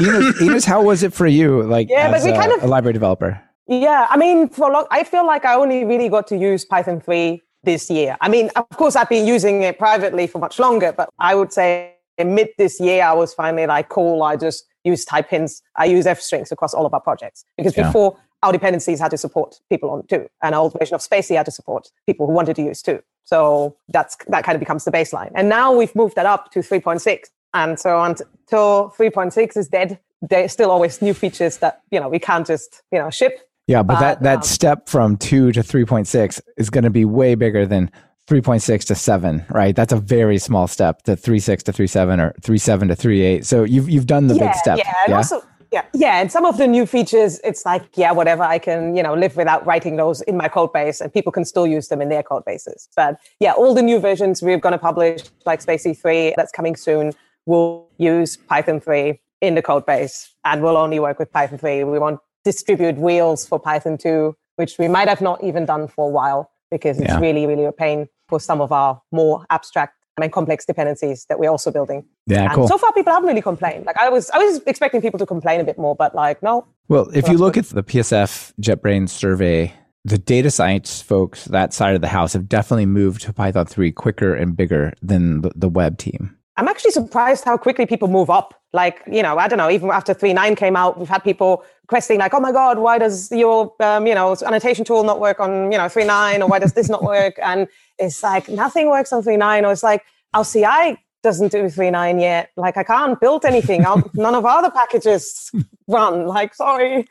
Ines, Ines, how was it for you? Like, yeah, but we a, kind of a library developer. Yeah, I mean, for a long, I feel like I only really got to use Python 3 this year. I mean, of course, I've been using it privately for much longer, but I would say in mid this year, I was finally like, cool, I just use type hints. I use F strings across all of our projects because yeah. before our dependencies had to support people on two, and our old version of spaCy had to support people who wanted to use two. So that's that kind of becomes the baseline. And now we've moved that up to 3.6. And so until 3.6 is dead, there's still always new features that, you know, we can't just, you know, ship. Yeah, but, but that, that um, step from 2 to 3.6 is going to be way bigger than 3.6 to 7, right? That's a very small step to 3.6 to 3.7 or 3.7 to 3.8. So you've you've done the yeah, big step. Yeah, and yeah? also yeah, yeah, and some of the new features, it's like yeah, whatever. I can you know live without writing those in my code base, and people can still use them in their code bases. But yeah, all the new versions we're going to publish, like spaCy three, that's coming soon, will use Python three in the code base, and we'll only work with Python three. We won't distribute wheels for Python two, which we might have not even done for a while because it's yeah. really really a pain for some of our more abstract and complex dependencies that we're also building. Yeah, and cool. So far, people haven't really complained. Like I was, I was expecting people to complain a bit more, but like no. Well, if you look good. at the PSF JetBrains survey, the data science folks that side of the house have definitely moved to Python three quicker and bigger than the, the web team. I'm actually surprised how quickly people move up. Like, you know, I don't know, even after 3.9 came out, we've had people requesting like, oh my God, why does your, um, you know, annotation tool not work on, you know, 3.9 or why does this not work? And it's like, nothing works on 3.9 or it's like, our CI doesn't do 3.9 yet. Like I can't build anything. none of our other packages run. Like, sorry.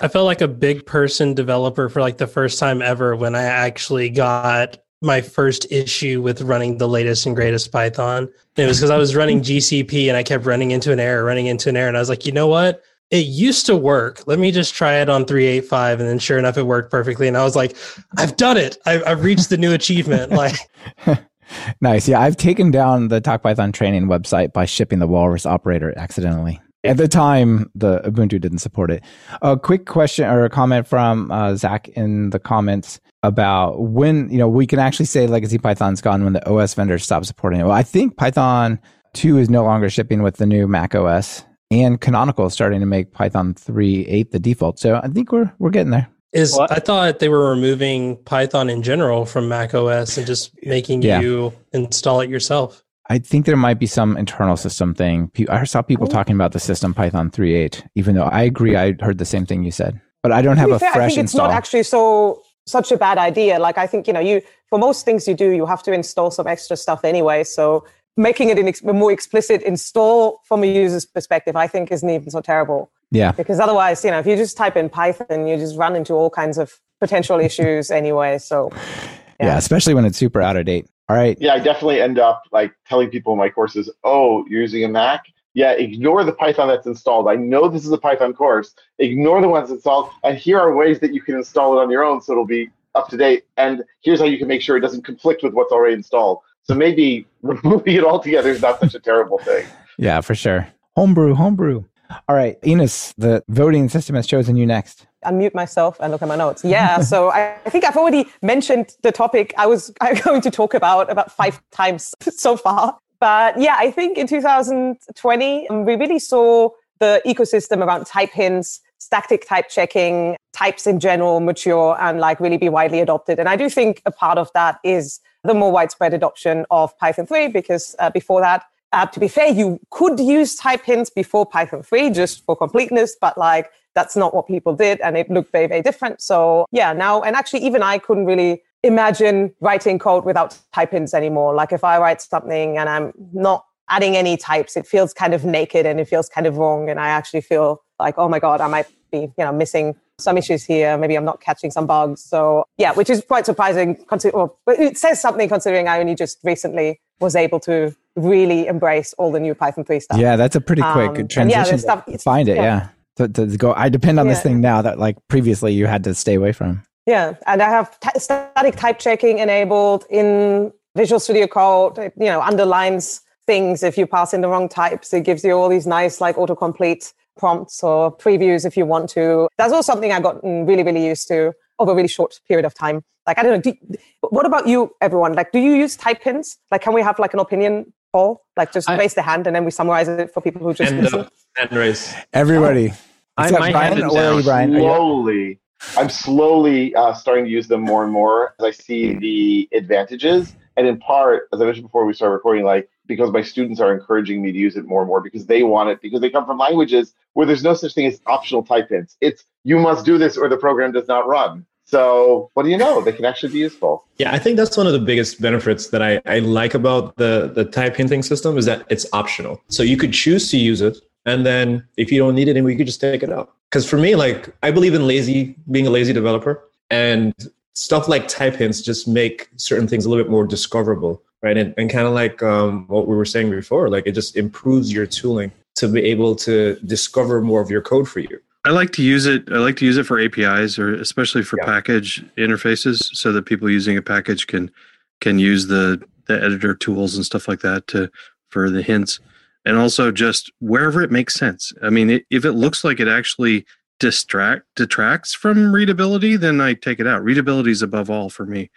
I felt like a big person developer for like the first time ever when I actually got my first issue with running the latest and greatest Python. It was because I was running GCP and I kept running into an error, running into an error. And I was like, you know what? It used to work. Let me just try it on 385. And then sure enough, it worked perfectly. And I was like, I've done it. I've, I've reached the new achievement. Like, nice. Yeah, I've taken down the TalkPython training website by shipping the Walrus operator accidentally. At the time, the Ubuntu didn't support it. A quick question or a comment from uh, Zach in the comments about when you know we can actually say legacy Python's gone when the OS vendors stop supporting it. Well, I think Python two is no longer shipping with the new Mac OS, and Canonical is starting to make Python three eight the default. So I think we're we're getting there. Is what? I thought they were removing Python in general from Mac OS and just making yeah. you install it yourself. I think there might be some internal system thing. I saw people oh. talking about the system Python 3.8, even though I agree. I heard the same thing you said, but I don't have a fair, fresh I think install. It's not actually so such a bad idea. Like I think you know, you for most things you do, you have to install some extra stuff anyway. So making it a more explicit install from a user's perspective, I think, isn't even so terrible. Yeah. Because otherwise, you know, if you just type in Python, you just run into all kinds of potential issues anyway. So, yeah. yeah, especially when it's super out of date. All right. Yeah, I definitely end up like telling people in my courses, oh, you're using a Mac? Yeah, ignore the Python that's installed. I know this is a Python course. Ignore the ones installed. And here are ways that you can install it on your own so it'll be up to date. And here's how you can make sure it doesn't conflict with what's already installed. So maybe removing it altogether is not such a terrible thing. Yeah, for sure. Homebrew, homebrew. All right, Ines, the voting system has chosen you next. Unmute myself and look at my notes. Yeah, so I, I, think I've already mentioned the topic I was going to talk about about five times so far. But yeah, I think in 2020 um, we really saw the ecosystem around type hints, static type checking, types in general mature and like really be widely adopted. And I do think a part of that is the more widespread adoption of Python 3 because uh, before that uh, to be fair, you could use type hints before Python 3 just for completeness, but like that's not what people did and it looked very, very different. So yeah, now, and actually even I couldn't really imagine writing code without type hints anymore. Like if I write something and I'm not adding any types, it feels kind of naked and it feels kind of wrong. And I actually feel like, oh my God, I might be, you know, missing some issues here. Maybe I'm not catching some bugs. So yeah, which is quite surprising. Well, it says something considering I only just recently was able to really embrace all the new Python 3 stuff. Yeah, that's a pretty quick um, transition. Yeah, stuff, find it, yeah. yeah. To, to, go, I depend on yeah. this thing now that like previously you had to stay away from. Yeah, and I have t- static type checking enabled in Visual Studio Code. It, you know, underlines things if you pass in the wrong types. It gives you all these nice like autocomplete prompts or previews if you want to. That's all something I got really, really used to over a really short period of time. Like, I don't know. Do, what about you, everyone? Like, do you use type hints? Like, can we have like an opinion poll? Like, just I, raise the hand and then we summarize it for people who just and, listen. Uh, hand raise. Everybody. Oh. I, my Brian, hand or Brian? Slowly. I'm slowly uh, starting to use them more and more as I see the advantages. And in part, as I mentioned before we started recording, like because my students are encouraging me to use it more and more because they want it because they come from languages where there's no such thing as optional type hints. It's you must do this or the program does not run. So what do you know? They can actually be useful. Yeah, I think that's one of the biggest benefits that I, I like about the, the type hinting system is that it's optional. So you could choose to use it. And then if you don't need it anymore, you could just take it out. Because for me, like I believe in lazy, being a lazy developer. And stuff like type hints just make certain things a little bit more discoverable right? And, and kind of like um, what we were saying before like it just improves your tooling to be able to discover more of your code for you. I like to use it i like to use it for apis or especially for yeah. package interfaces so that people using a package can can use the the editor tools and stuff like that to for the hints. And also just wherever it makes sense. I mean it, if it looks like it actually distract detracts from readability then i take it out. Readability is above all for me.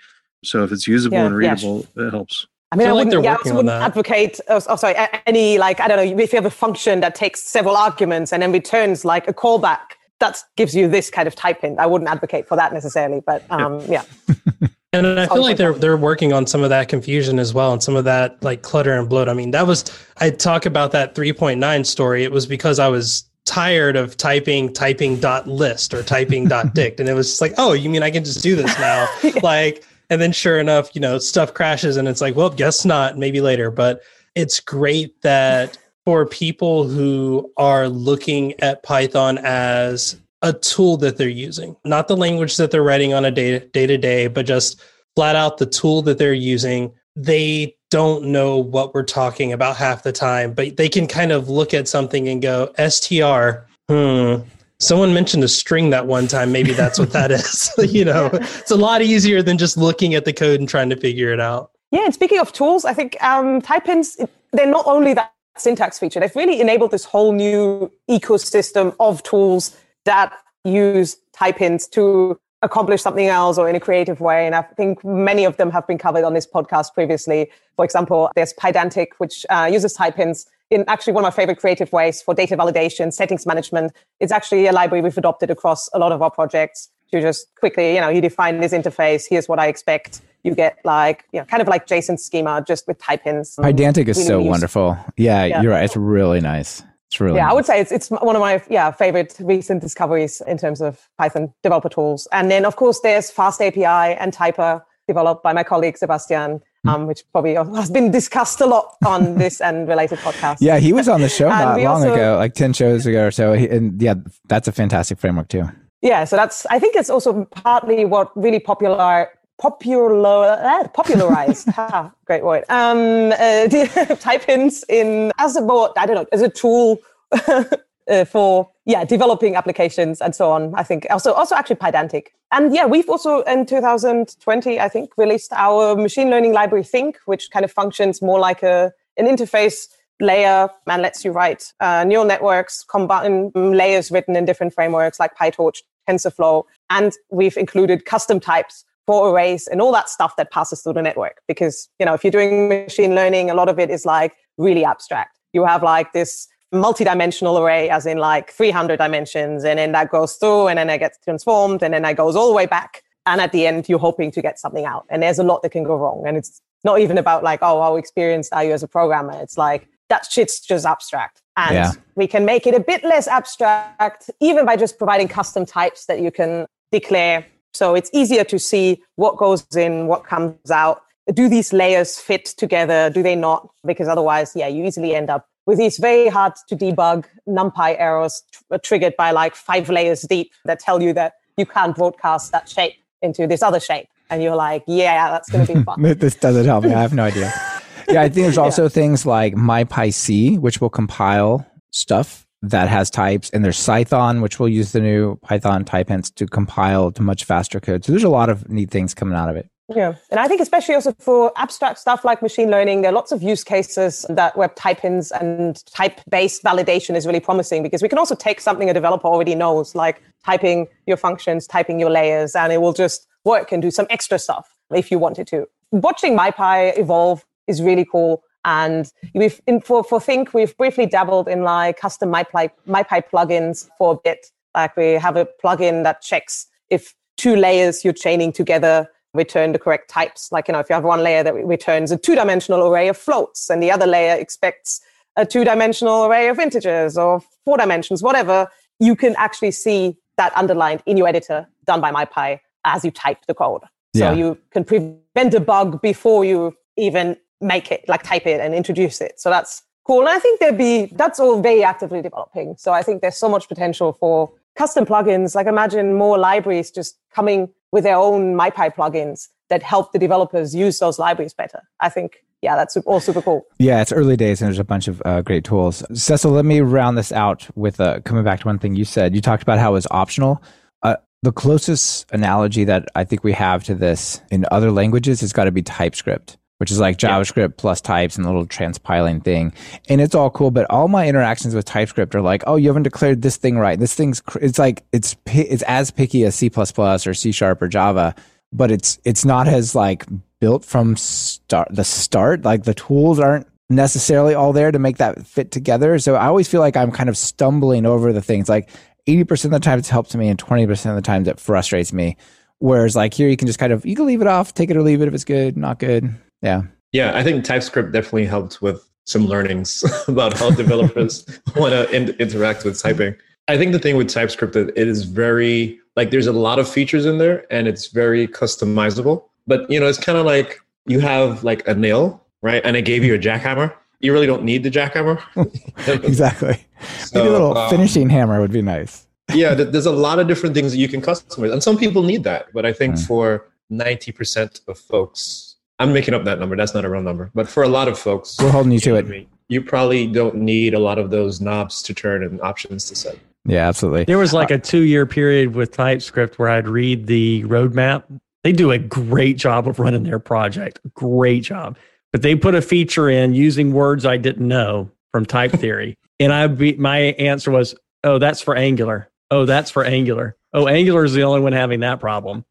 So if it's usable yeah, and readable yeah. it helps I mean, I, I wouldn't, yeah, I wouldn't advocate, oh, oh, sorry, any, like, I don't know, if you have a function that takes several arguments and then returns like a callback, that gives you this kind of type in. I wouldn't advocate for that necessarily, but um, yeah. And I feel like they're they're working on some of that confusion as well, and some of that like clutter and bloat. I mean, that was I talk about that 3.9 story. It was because I was tired of typing typing dot list or typing dot dict, and it was just like, oh, you mean I can just do this now? yeah. Like And then sure enough, you know, stuff crashes and it's like, well, guess not, maybe later. But it's great that for people who are looking at Python as a tool that they're using, not the language that they're writing on a day to day, but just flat out the tool that they're using. They don't know what we're talking about half the time, but they can kind of look at something and go, str, hmm, someone mentioned a string that one time. Maybe that's what that is. you know, it's a lot easier than just looking at the code and trying to figure it out. Yeah, and speaking of tools, I think um, type hints, they're not only that syntax feature, they've really enabled this whole new ecosystem of tools that use type hints to accomplish something else or in a creative way. And I think many of them have been covered on this podcast previously. For example, there's Pydantic, which uh, uses type hints in actually one of my favorite creative ways for data validation, settings management. It's actually a library we've adopted across a lot of our projects to just quickly, you know, you define this interface. Here's what I expect. You get like, you know, kind of like JSON schema just with type hints. Pydantic is so wonderful. Yeah, yeah, you're right. It's really nice. It's really yeah. Nice. I would say it's it's one of my yeah favorite recent discoveries in terms of Python developer tools. And then of course there's FastAPI and Typer developed by my colleague Sebastian. Um, which probably has been discussed a lot on this and related podcasts. Yeah, he was on the show not long also, ago, like ten shows ago or so. And yeah, that's a fantastic framework too. Yeah, so that's I think it's also partly what really popular popular popularized ha, great word um uh, type hints in as a board i don't know as a tool uh, for yeah developing applications and so on i Thinc also also actually pydantic and yeah we've also in 2020 i think released our machine learning library think which kind of functions more like a an interface layer and lets you write uh, neural networks combine layers written in different frameworks like pytorch tensorflow and we've included custom types for arrays and all that stuff that passes through the network. Because, you know, if you're doing machine learning, a lot of it is like really abstract. You have like this multi-dimensional array as in like 300 dimensions and then that goes through and then it gets transformed and then it goes all the way back and at the end you're hoping to get something out and there's a lot that can go wrong and it's not even about like oh how experienced are you as a programmer it's like that shit's just abstract and yeah. we can make it a bit less abstract even by just providing custom types that you can declare so it's easier to see what goes in, what comes out. Do these layers fit together? Do they not? Because otherwise, yeah, you easily end up with these very hard to debug NumPy errors t- uh, triggered by like five layers deep that tell you that you can't broadcast that shape into this other shape. And you're like, yeah, that's going to be fun. this doesn't help me. I have no idea. yeah, I think there's also yeah. things like MyPyC, which will compile stuff that has types, and there's Cython, which will use the new Python type hints to compile to much faster code. So there's a lot of neat things coming out of it. Yeah. And I think especially also for abstract stuff like machine learning, there are lots of use cases that where type hints and type-based validation is really promising because we can also take something a developer already knows, like typing your functions, typing your layers, and it will just work and do some extra stuff if you wanted to. Watching MyPy evolve is really cool. And we've in, for for Thinc we've briefly dabbled in like custom MyPy MyPy plugins for a bit. Like we have a plugin that checks if two layers you're chaining together return the correct types. Like you know, if you have one layer that returns a two-dimensional array of floats, and the other layer expects a two-dimensional array of integers or four dimensions, whatever, you can actually see that underlined in your editor done by MyPy as you type the code. So yeah. you can prevent a bug before you even make it, like type it and introduce it. So that's cool. And I think there'd be, that's all very actively developing. So I think there's so much potential for custom plugins. Like imagine more libraries just coming with their own MyPy plugins that help the developers use those libraries better. I think, yeah, that's all super cool. Yeah, it's early days and there's a bunch of uh, great tools. Cecil, let me round this out with uh, coming back to one thing you said. You talked about how it was optional. Uh, the closest analogy that I think we have to this in other languages has got to be TypeScript which is like JavaScript yeah. plus types and the little transpiling thing. And it's all cool, but all my interactions with TypeScript are like, oh, you haven't declared this thing right. This thing's, it's like, it's, it's as picky as C++ or C sharp or Java, but it's, it's not as like built from start, the start. Like the tools aren't necessarily all there to make that fit together. So I always feel like I'm kind of stumbling over the things. Like 80% of the time it's helped me and 20% of the times it frustrates me. Whereas like here you can just kind of, you can leave it off, take it or leave it if it's good, not good yeah. Yeah, I think TypeScript definitely helped with some learnings about how developers want to in- interact with typing. I think the thing with TypeScript is it is very like there's a lot of features in there and it's very customizable. But you know, it's kind of like you have like a nail, right? And I gave you a jackhammer. You really don't need the jackhammer. exactly. So, Maybe a little um, finishing hammer would be nice. yeah, th- there's a lot of different things that you can customize, and some people need that. But I think Mm. for 90% of folks, I'm making up that number. That's not a real number, but for a lot of folks, We're holding you to it. I mean? You probably don't need a lot of those knobs to turn and options to set. Yeah, absolutely. There was like a two year period with TypeScript where I'd read the roadmap. They do a great job of running their project. Great job. But they put a feature in using words I didn't know from type theory. and I be my answer was, oh, that's for Angular. Oh, that's for Angular. Oh, Angular is the only one having that problem.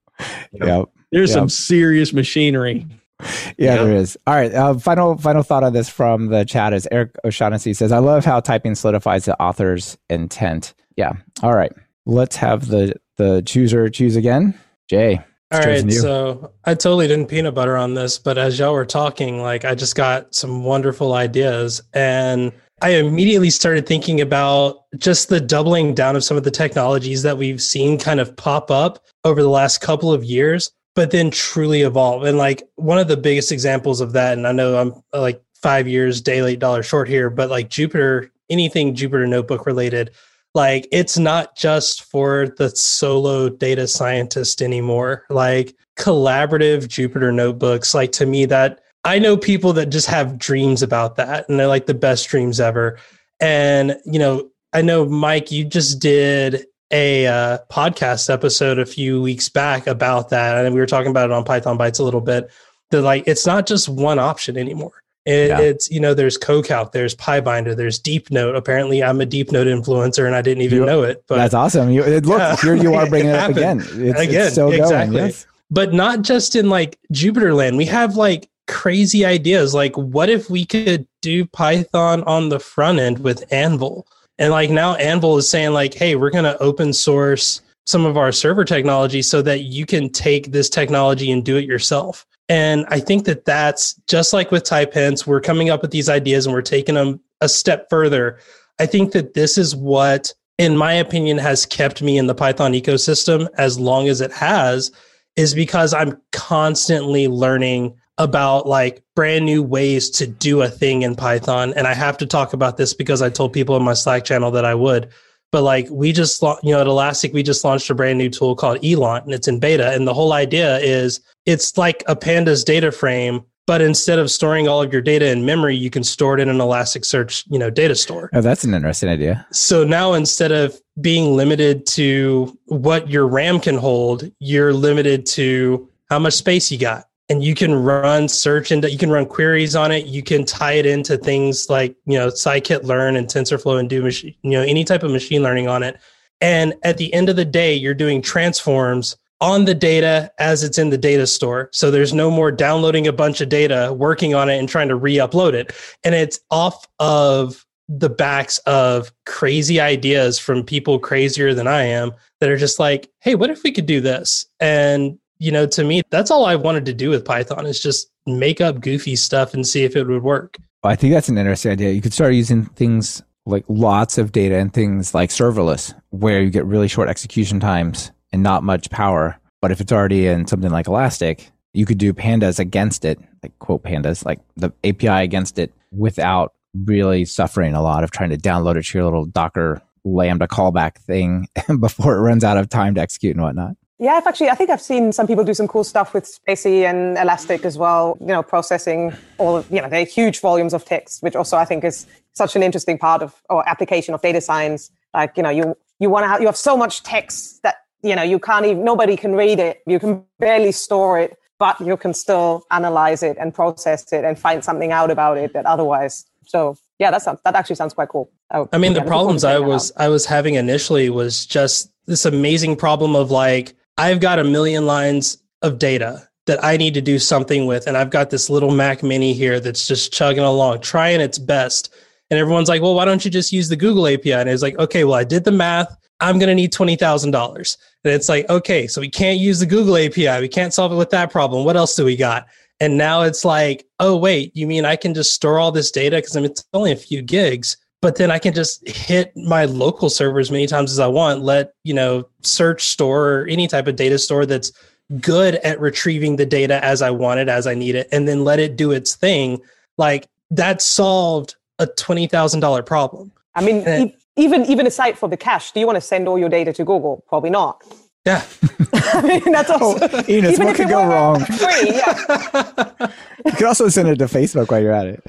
Yeah. There's Yeah. some serious machinery. Yeah, Yeah. there is. All right. Uh, final final thought on this from the chat is Eric O'Shaughnessy says, "I love how typing solidifies the author's intent." Yeah. All right. Let's have the the chooser choose again. Jay. All it's chosen right, you. so I totally didn't peanut butter on this, but as y'all were talking, like I just got some wonderful ideas, and I immediately started thinking about just the doubling down of some of the technologies that we've seen kind of pop up over the last couple of years, but then truly evolve. And like one of the biggest examples of that, and I know I'm uh, like five years day late dollar short here, but like Jupyter, anything Jupyter notebook related, like it's not just for the solo data scientist anymore like collaborative Jupyter notebooks like to me that i know people that just have dreams about that and they're like the best dreams ever and you know i know mike you just did a uh, podcast episode a few weeks back about that and we were talking about it on python bytes a little bit that like it's not just one option anymore it, Yeah. It's you know there's CoCalc, there's PyBinder, there's DeepNote. Apparently, I'm a DeepNote influencer, and I didn't even You- know it. But That's awesome. You, it- look, Yeah. here you are bringing It it up again. It's, Again, it's still exactly. going. Yes. but not just in like Jupyter land. We have like crazy ideas. Like, what if we could do Python on the front end with Anvil? And like now, Anvil is saying like, hey, we're going to open source some of our server technology so that you can take this technology and do it yourself. And I think that that's just like with Type Hints, we're coming up with these ideas and we're taking them a step further. I think that this is what, in my opinion, has kept me in the Python ecosystem as long as it has, is because I'm constantly learning about like brand new ways to do a thing in Python. And I have to talk about this because I told people in my Slack channel that I would. But like we just, you know, at Elastic, we just launched a brand new tool called Eland and it's in beta. And the whole idea is it's like a pandas data frame, but instead of storing all of your data in memory, you can store it in an Elasticsearch, you know, data store. Oh, that's an interesting idea. So now instead of being limited to what your RAM can hold, you're limited to how much space you got. And you can run search and you can run queries on it. You can tie it into things like, you know, scikit learn and TensorFlow and do machine, you know, any type of machine learning on it. And at the end of the day, you're doing transforms on the data as it's in the data store. So there's no more downloading a bunch of data, working on it and trying to re-upload it. And it's off of the backs of crazy ideas from people crazier than I am that are just like, hey, what if we could do this? And, you know, to me, that's all I wanted to do with Python is just make up goofy stuff and see if it would work. I think that's an interesting idea. You could start using things like lots of data and things like serverless, where you get really short execution times and not much power. But if it's already in something like Elastic, you could do pandas against it, like quote pandas, like the API against it without really suffering a lot of trying to download it to your little Docker Lambda callback thing before it runs out of time to execute and whatnot. Yeah, I've actually, I think I've seen some people do some cool stuff with spaCy and Elastic as well, you know, processing all of, you know, they're huge volumes of text, which also I think is such an interesting part of, or application of data science. Like, you know, you, you want to have, you have so much text that, you know, you can't even, nobody can read it. You can barely store it, but you can still analyze it and process it and find something out about it that otherwise. So yeah, that sounds, that actually sounds quite cool. Oh, I mean, yeah, the looking forward to problems I was. I was having initially was just this amazing problem of like I've got a million lines of data that I need to do something with, and I've got this little Mac Mini here that's just chugging along, trying its best, and everyone's like, "Well, why don't you just use the Google API?" And it's like, "Okay, well, I did the math. I'm going to need twenty thousand dollars," and it's like, "Okay, so we can't use the Google API. We can't solve it with that problem. What else do we got?" And now it's like, "Oh, wait, you mean I can just store all this data because I mean, it's only a few gigs." But then I can just hit my local server as many times as I want. Let you know, search store or any type of data store that's good at retrieving the data as I want it, as I need it, and then let it do its thing, like that solved a twenty thousand dollar problem. I mean, e- even even aside from the cache, do you want to send all your data to Google? Probably not. Yeah. I mean, that's also Oh, Ines, even what could go wrong? Free, yeah. You could also send it to Facebook while you're at it.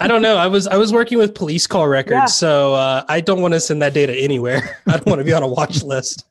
I don't know. I was I was working with police call records, Yeah. so uh, I don't want to send that data anywhere. I don't want to be on a watch list.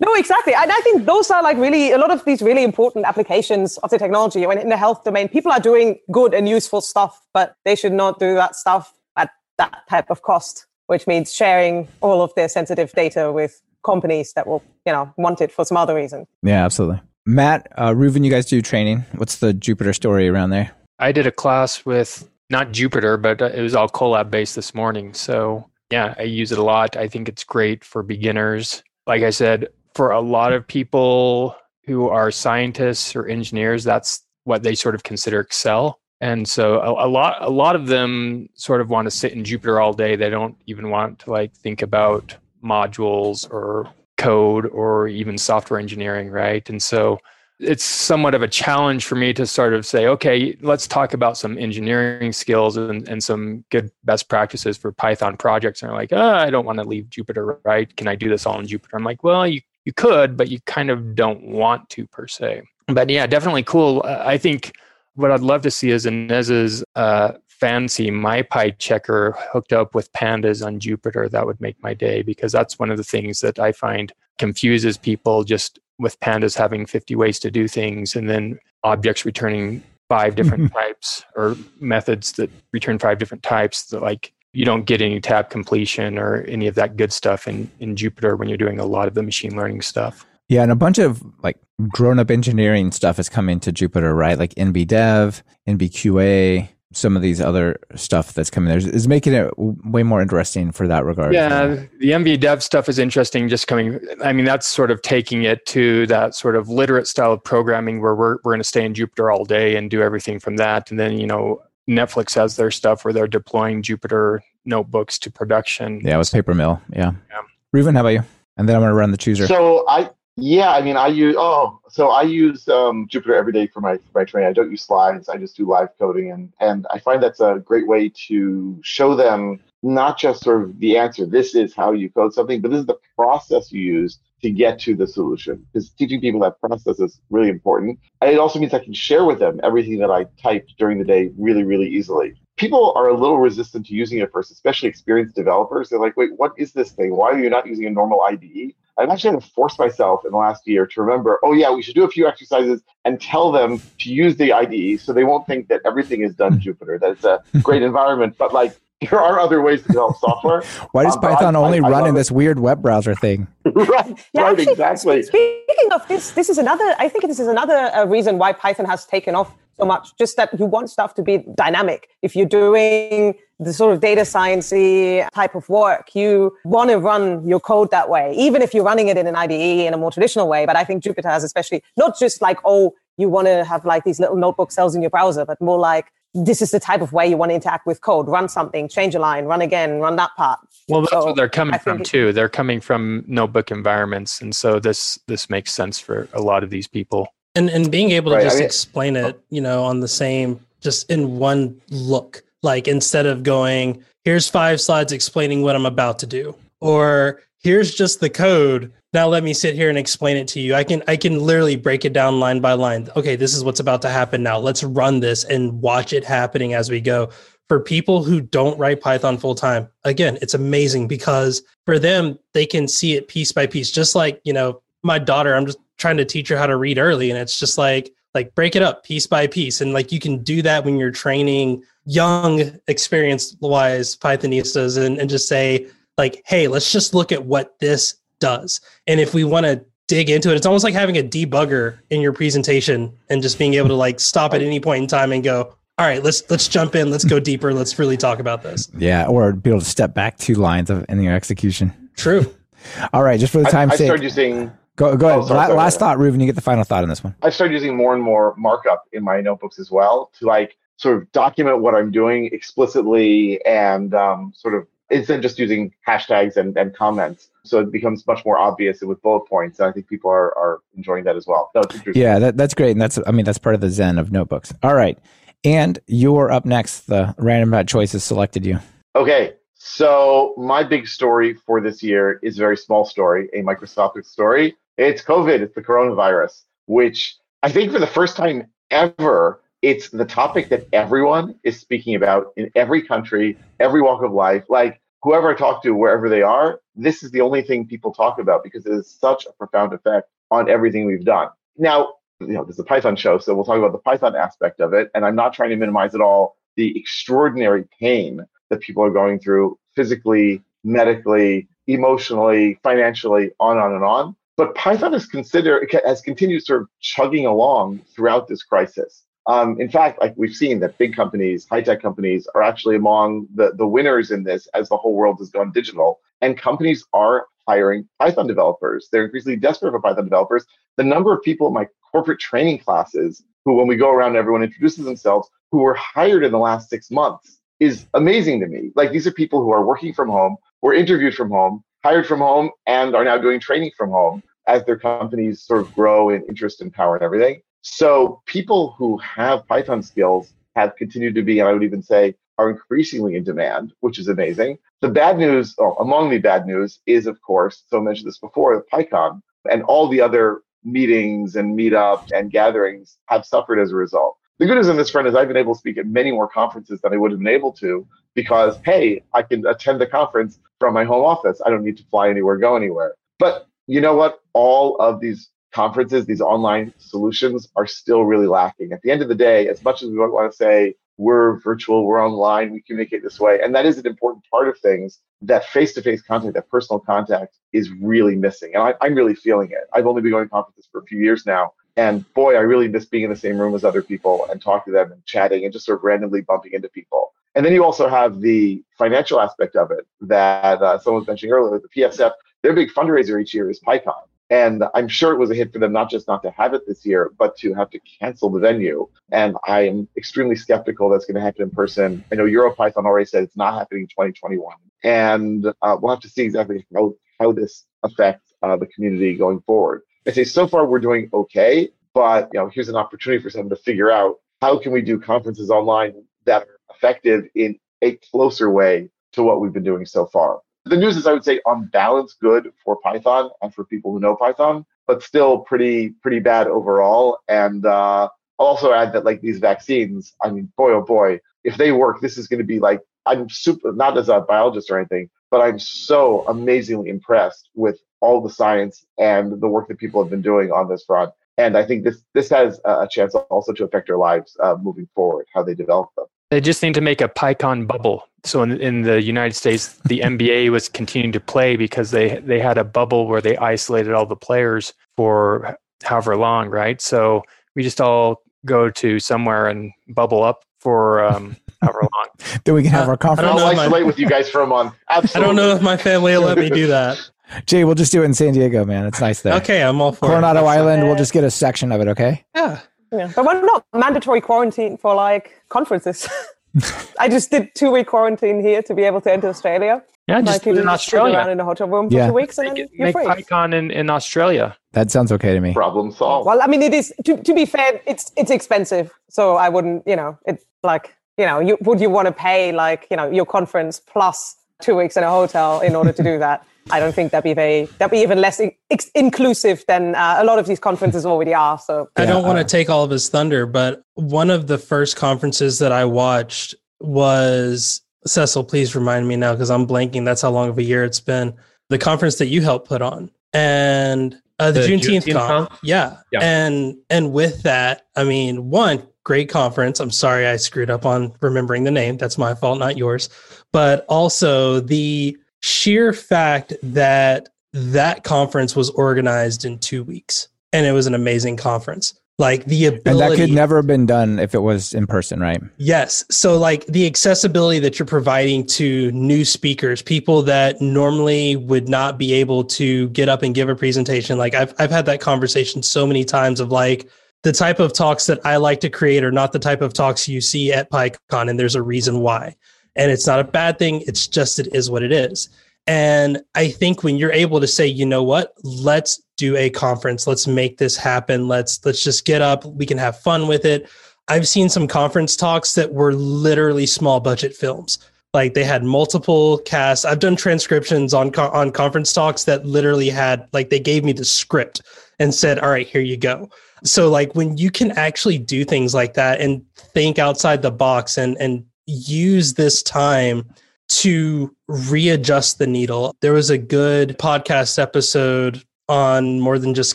No, exactly. And I think those are like really a lot of these really important applications of the technology. When in the health domain, people are doing good and useful stuff, but they should not do that stuff at that type of cost, which means sharing all of their sensitive data with companies that will, you know, want it for some other reason. Yeah, absolutely. Matt, uh, Reuven, you guys do training. What's the Jupyter story around there? I did a class with not Jupyter, but uh, it was all Colab based this morning. So yeah, I use it a lot. I think it's great for beginners. Like I said, for a lot of people who are scientists or engineers, that's what they sort of consider Excel. And so a, a lot, a lot of them sort of want to sit in Jupyter all day. They don't even want to like think about modules or code or even software engineering, right? And so it's somewhat of a challenge for me to sort of say, okay, let's talk about some engineering skills and, and some good best practices for Python projects. And I'm like, oh, I don't want to leave Jupyter, right? Can I do this all in Jupyter? I'm like, well, you, you could, but you kind of don't want to per se. But yeah, definitely cool. I think what I'd love to see is Ines's uh, fancy MyPy checker hooked up with pandas on Jupyter. That would make my day because that's one of the things that I find confuses people just with pandas having 50 ways to do things and then objects returning five different types or methods that return five different types that like you don't get any tab completion or any of that good stuff in, in Jupyter when you're doing a lot of the machine learning stuff. Yeah, and a bunch of like grown up engineering stuff has come into Jupyter, right? Like NBDev, NBQA, some of these other stuff that's coming there is making it way more interesting for that regard. Yeah, the NBDev stuff is interesting. Just coming, I mean, that's sort of taking it to that sort of literate style of programming where we're we're going to stay in Jupyter all day and do everything from that. And then you know, Netflix has their stuff where they're deploying Jupyter notebooks to production. Yeah, with Papermill. Yeah. Yeah. Reuven, how about you? And then I'm going to run the chooser. So I yeah, I mean I use oh so I use um, Jupyter every day for my for my training. I don't use slides. I just do live coding and and I find that's a great way to show them not just sort of the answer. This is how you code something, but this is the process you use to get to the solution. Because teaching people that process is really important. And it also means I can share with them everything that I typed during the day really, really easily. People are a little resistant to using it first, especially experienced developers. They're like, wait, what is this thing? Why are you not using a normal IDE? I've actually had to force myself in the last year to remember, oh, yeah, we should do a few exercises and tell them to use the IDE so they won't think that everything is done in Jupyter, that it's a great environment. But like, there are other ways to develop software. Why does Um, Python I- only I run in it. this weird web browser thing? right, Yeah, right, actually, exactly. Speaking of this, this is another. I think this is another uh, reason why Python has taken off so much. Just that you want stuff to be dynamic. If you're doing the sort of data sciencey type of work, you want to run your code that way, even if you're running it in an IDE in a more traditional way. But I think Jupyter has especially not just like oh, you want to have like these little notebook cells in your browser, but more like this is the type of way you want to interact with code. Run something, change a line, run again, run that part. Well, that's So, what they're coming from too. They're coming from notebook environments, and so this this makes sense for a lot of these people. And and being able to Right, I just mean- explain uh, it you know on the same just in one look like instead of going here's five slides explaining what i'm about to do or here's just the code. Now let me sit here and explain it to you. I can i can literally break it down line by line. Okay this is what's about to happen now. Let's run this and watch it happening as we go. For people who don't write python full time again it's amazing because for them they can see it piece by piece just like you know my daughter i'm just trying to teach her how to read early and it's just like like break it up piece by piece and like you can do that when you're training young experienced wise pythonistas and, and just say like hey let's just look at what this does. And if we want to dig into it it's almost like having a debugger in your presentation and just being able to like stop at any point in time and go all right let's let's jump in let's go deeper let's really talk about this. Yeah, or be able to step back two lines of in your execution. true. All right, just for the I, time's I sake, started using go go ahead. Oh, sorry, La- sorry, last sorry. thought, Reuven. You get the final thought on this one. I started using more and more markup in my notebooks as well to like sort of document what I'm doing explicitly and um, sort of instead of just using hashtags and, and comments. So it becomes much more obvious with bullet points. And I think people are, are enjoying that as well. yeah, that, that's great. And that's, I mean, that's part of the zen of notebooks. All right. And you're up next. The random dot choice has selected you. Okay. So my big story for this year is a very small story, a Microsoftic story. It's COVID. It's the coronavirus, which I think for the first time ever, it's the topic that everyone is speaking about in every country, every walk of life. Like whoever I talk to, wherever they are, this is the only thing people talk about because it has such a profound effect on everything we've done. Now, you know, this is a Python show, so we'll talk about the Python aspect of it. And I'm not trying to minimize at all the extraordinary pain that people are going through physically, medically, emotionally, financially, on on and on. But Python is considered has continued sort of chugging along throughout this crisis. Um, in fact, like we've seen that big companies, high tech companies, are actually among the, the winners in this as the whole world has gone digital. And companies are hiring Python developers. They're increasingly desperate for Python developers. The number of people in my corporate training classes who, when we go around, everyone introduces themselves, who were hired in the last six months is amazing to me. Like these are people who are working from home, were interviewed from home, hired from home, and are now doing training from home as their companies sort of grow in interest and power and everything. So people who have Python skills have continued to be, and I would even say, are increasingly in demand, which is amazing. The bad news, among the bad news, is of course, so I mentioned this before, the PyCon and all the other meetings and meetups and gatherings have suffered as a result. The good news on this front is I've been able to speak at many more conferences than I would have been able to because, hey, I can attend the conference from my home office. I don't need to fly anywhere, go anywhere. But you know what? All of these conferences, these online solutions are still really lacking. At the end of the day, as much as we want to say we're virtual, we're online, we communicate this way, and that is an important part of things, that face to face contact, that personal contact is really missing. And I, am really feeling it. I've only been going to conferences for a few years now. And boy, I really miss being in the same room as other people and talking to them and chatting and just sort of randomly bumping into people. And then you also have the financial aspect of it that uh, someone was mentioning earlier. The PSF, their big fundraiser each year is PyCon. And I'm sure it was a hit for them, not just not to have it this year, but to have to cancel the venue. And I am extremely skeptical that's going to happen in person. I know EuroPython already said it's not happening in 2021. And uh, we'll have to see exactly how, how this affects uh, the community going forward. I say so far we're doing okay, but you know, here's an opportunity for someone to figure out how can we do conferences online that effective in a closer way to what we've been doing so far the news is, I would say, on balance, good for Python and for people who know Python, but still pretty pretty bad overall. And uh, I'll also add that like these vaccines, I mean, boy oh boy, if they work, this is going to be like I'm super not as a biologist or anything, but I'm so amazingly impressed with all the science and the work that people have been doing on this front. And I think this this has a chance also to affect our lives uh, moving forward, how they develop them. They just need to make a PyCon bubble. So in, in the United States, the NBA was continuing to play because they they had a bubble where they isolated all the players for however long, right? So we just all go to somewhere and bubble up for um, however long. then we can have uh, our conference. I'll isolate my, with you guys for a month. Absolutely. I don't know if my family will let me do that. Jay, we'll just do it in San Diego, man. It's nice there. Okay, I'm all for Coronado it. Island. We'll just get a section of it. Okay. Yeah. Yeah, but why not mandatory quarantine for like conferences? I just did two week quarantine here to be able to enter Australia. Yeah, just like, in Australia. Around in a hotel room for yeah. two weeks and make, then you're make free. PyCon in, in Australia. That sounds okay to me. Problem solved. Well, I mean, it is to, to be fair, it's it's expensive, so I wouldn't, you know, it's like you know, you would you want to pay like you know your conference plus two weeks in a hotel in order to do that? I don't think that'd be very that'd be even less ex- inclusive than uh, a lot of these conferences already are. So I don't want to take all of his thunder, but one of the first conferences that I watched was Cecil. Please remind me now because I'm blanking. That's how long of a year it's been. The conference that you helped put on and uh, the, the Juneteenth, Juneteenth con. Yeah. yeah, and and with that, I mean, one great conference. I'm sorry I screwed up on remembering the name. That's my fault, not yours. But also the sheer fact that that conference was organized in two weeks and it was an amazing conference. Like the ability and that could never have been done if it was in person right? Yes. So like the accessibility that you're providing to new speakers people that normally would not be able to get up and give a presentation. Like i've, I've had that conversation so many times of like the type of talks that i like to create are not the type of talks you see at pycon and there's a reason why And it's not a bad thing. It's just, it is what it is. And I think when you're able to say, you know what, let's do a conference, let's make this happen. Let's, let's just get up. We can have fun with it. I've seen some conference talks that were literally small budget films. Like they had multiple casts. I've done transcriptions on on conference talks that literally had like they gave me the script and said, "All right, here you go." So like when you can actually do things like that and think outside the box and and use this time to readjust the needle. There was a good podcast episode on more than just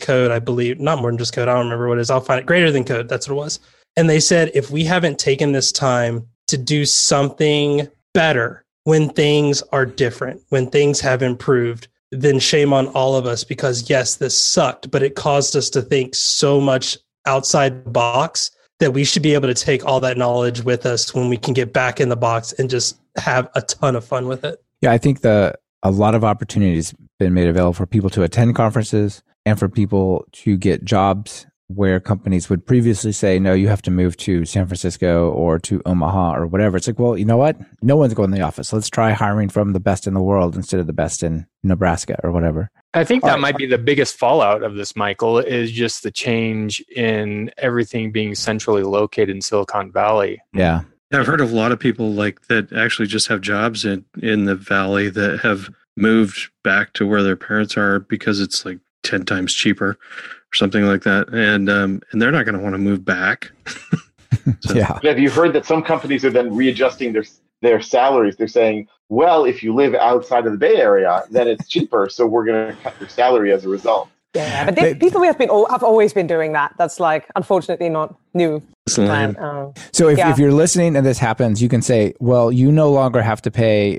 code, I believe. Not more than just code. I don't remember what it is. I'll find it. Greater than code. That's what it was. And they said if we haven't taken this time to do something better when things are different, when things have improved, then shame on all of us because yes, this sucked, but it caused us to think so much outside the box that we should be able to take all that knowledge with us when we can get back in the box and just have a ton of fun with it. Yeah, I think the a lot of opportunities been made available for people to attend conferences and for people to get jobs where companies would previously say, no, you have to move to San Francisco or to Omaha or whatever. It's like, well, you know what? No one's going to the office. Let's try hiring from the best in the world instead of the best in Nebraska or whatever. I think that might be the biggest fallout of this, Michael, is just the change in everything being centrally located in Silicon Valley. Yeah. I've heard of a lot of people like that actually just have jobs in, in the valley that have moved back to where their parents are because it's like 10 times cheaper or something like that, and um, and they're not going to want to move back. so. Yeah. Have you heard that some companies are then readjusting their their salaries? They're saying, well, if you live outside of the Bay Area, then it's cheaper, so we're going to cut your salary as a result. Yeah, but they, people have been have always been doing that. That's like unfortunately not new. But, uh, So if, Yeah. if you're listening and this happens, you can say, well, you no longer have to pay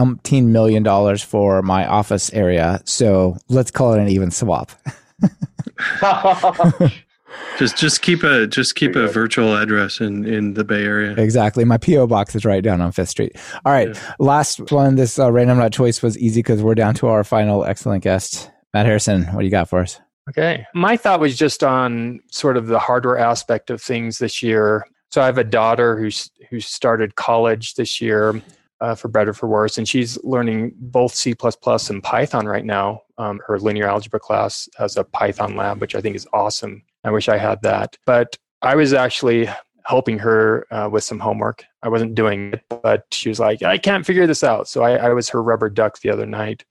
umpteen million dollars for my office area. So let's call it an even swap. just just keep a just keep a virtual address in in the Bay Area. exactly. My PO box is right down on Fifth Street. All right, last one. This uh, random not choice was easy because we're down to our final excellent guest, Matt Harrison. What do you got for us? Okay. My thought was just on sort of the hardware aspect of things this year. So I have a daughter who's who started college this year, uh, for better or for worse, and she's learning both C and Python right now. Um, her linear algebra class has a Python lab, which I think is awesome. I wish I had that, but I was actually helping her uh, with some homework. I wasn't doing it, but she was like, "I can't figure this out." So I, I was her rubber duck the other night,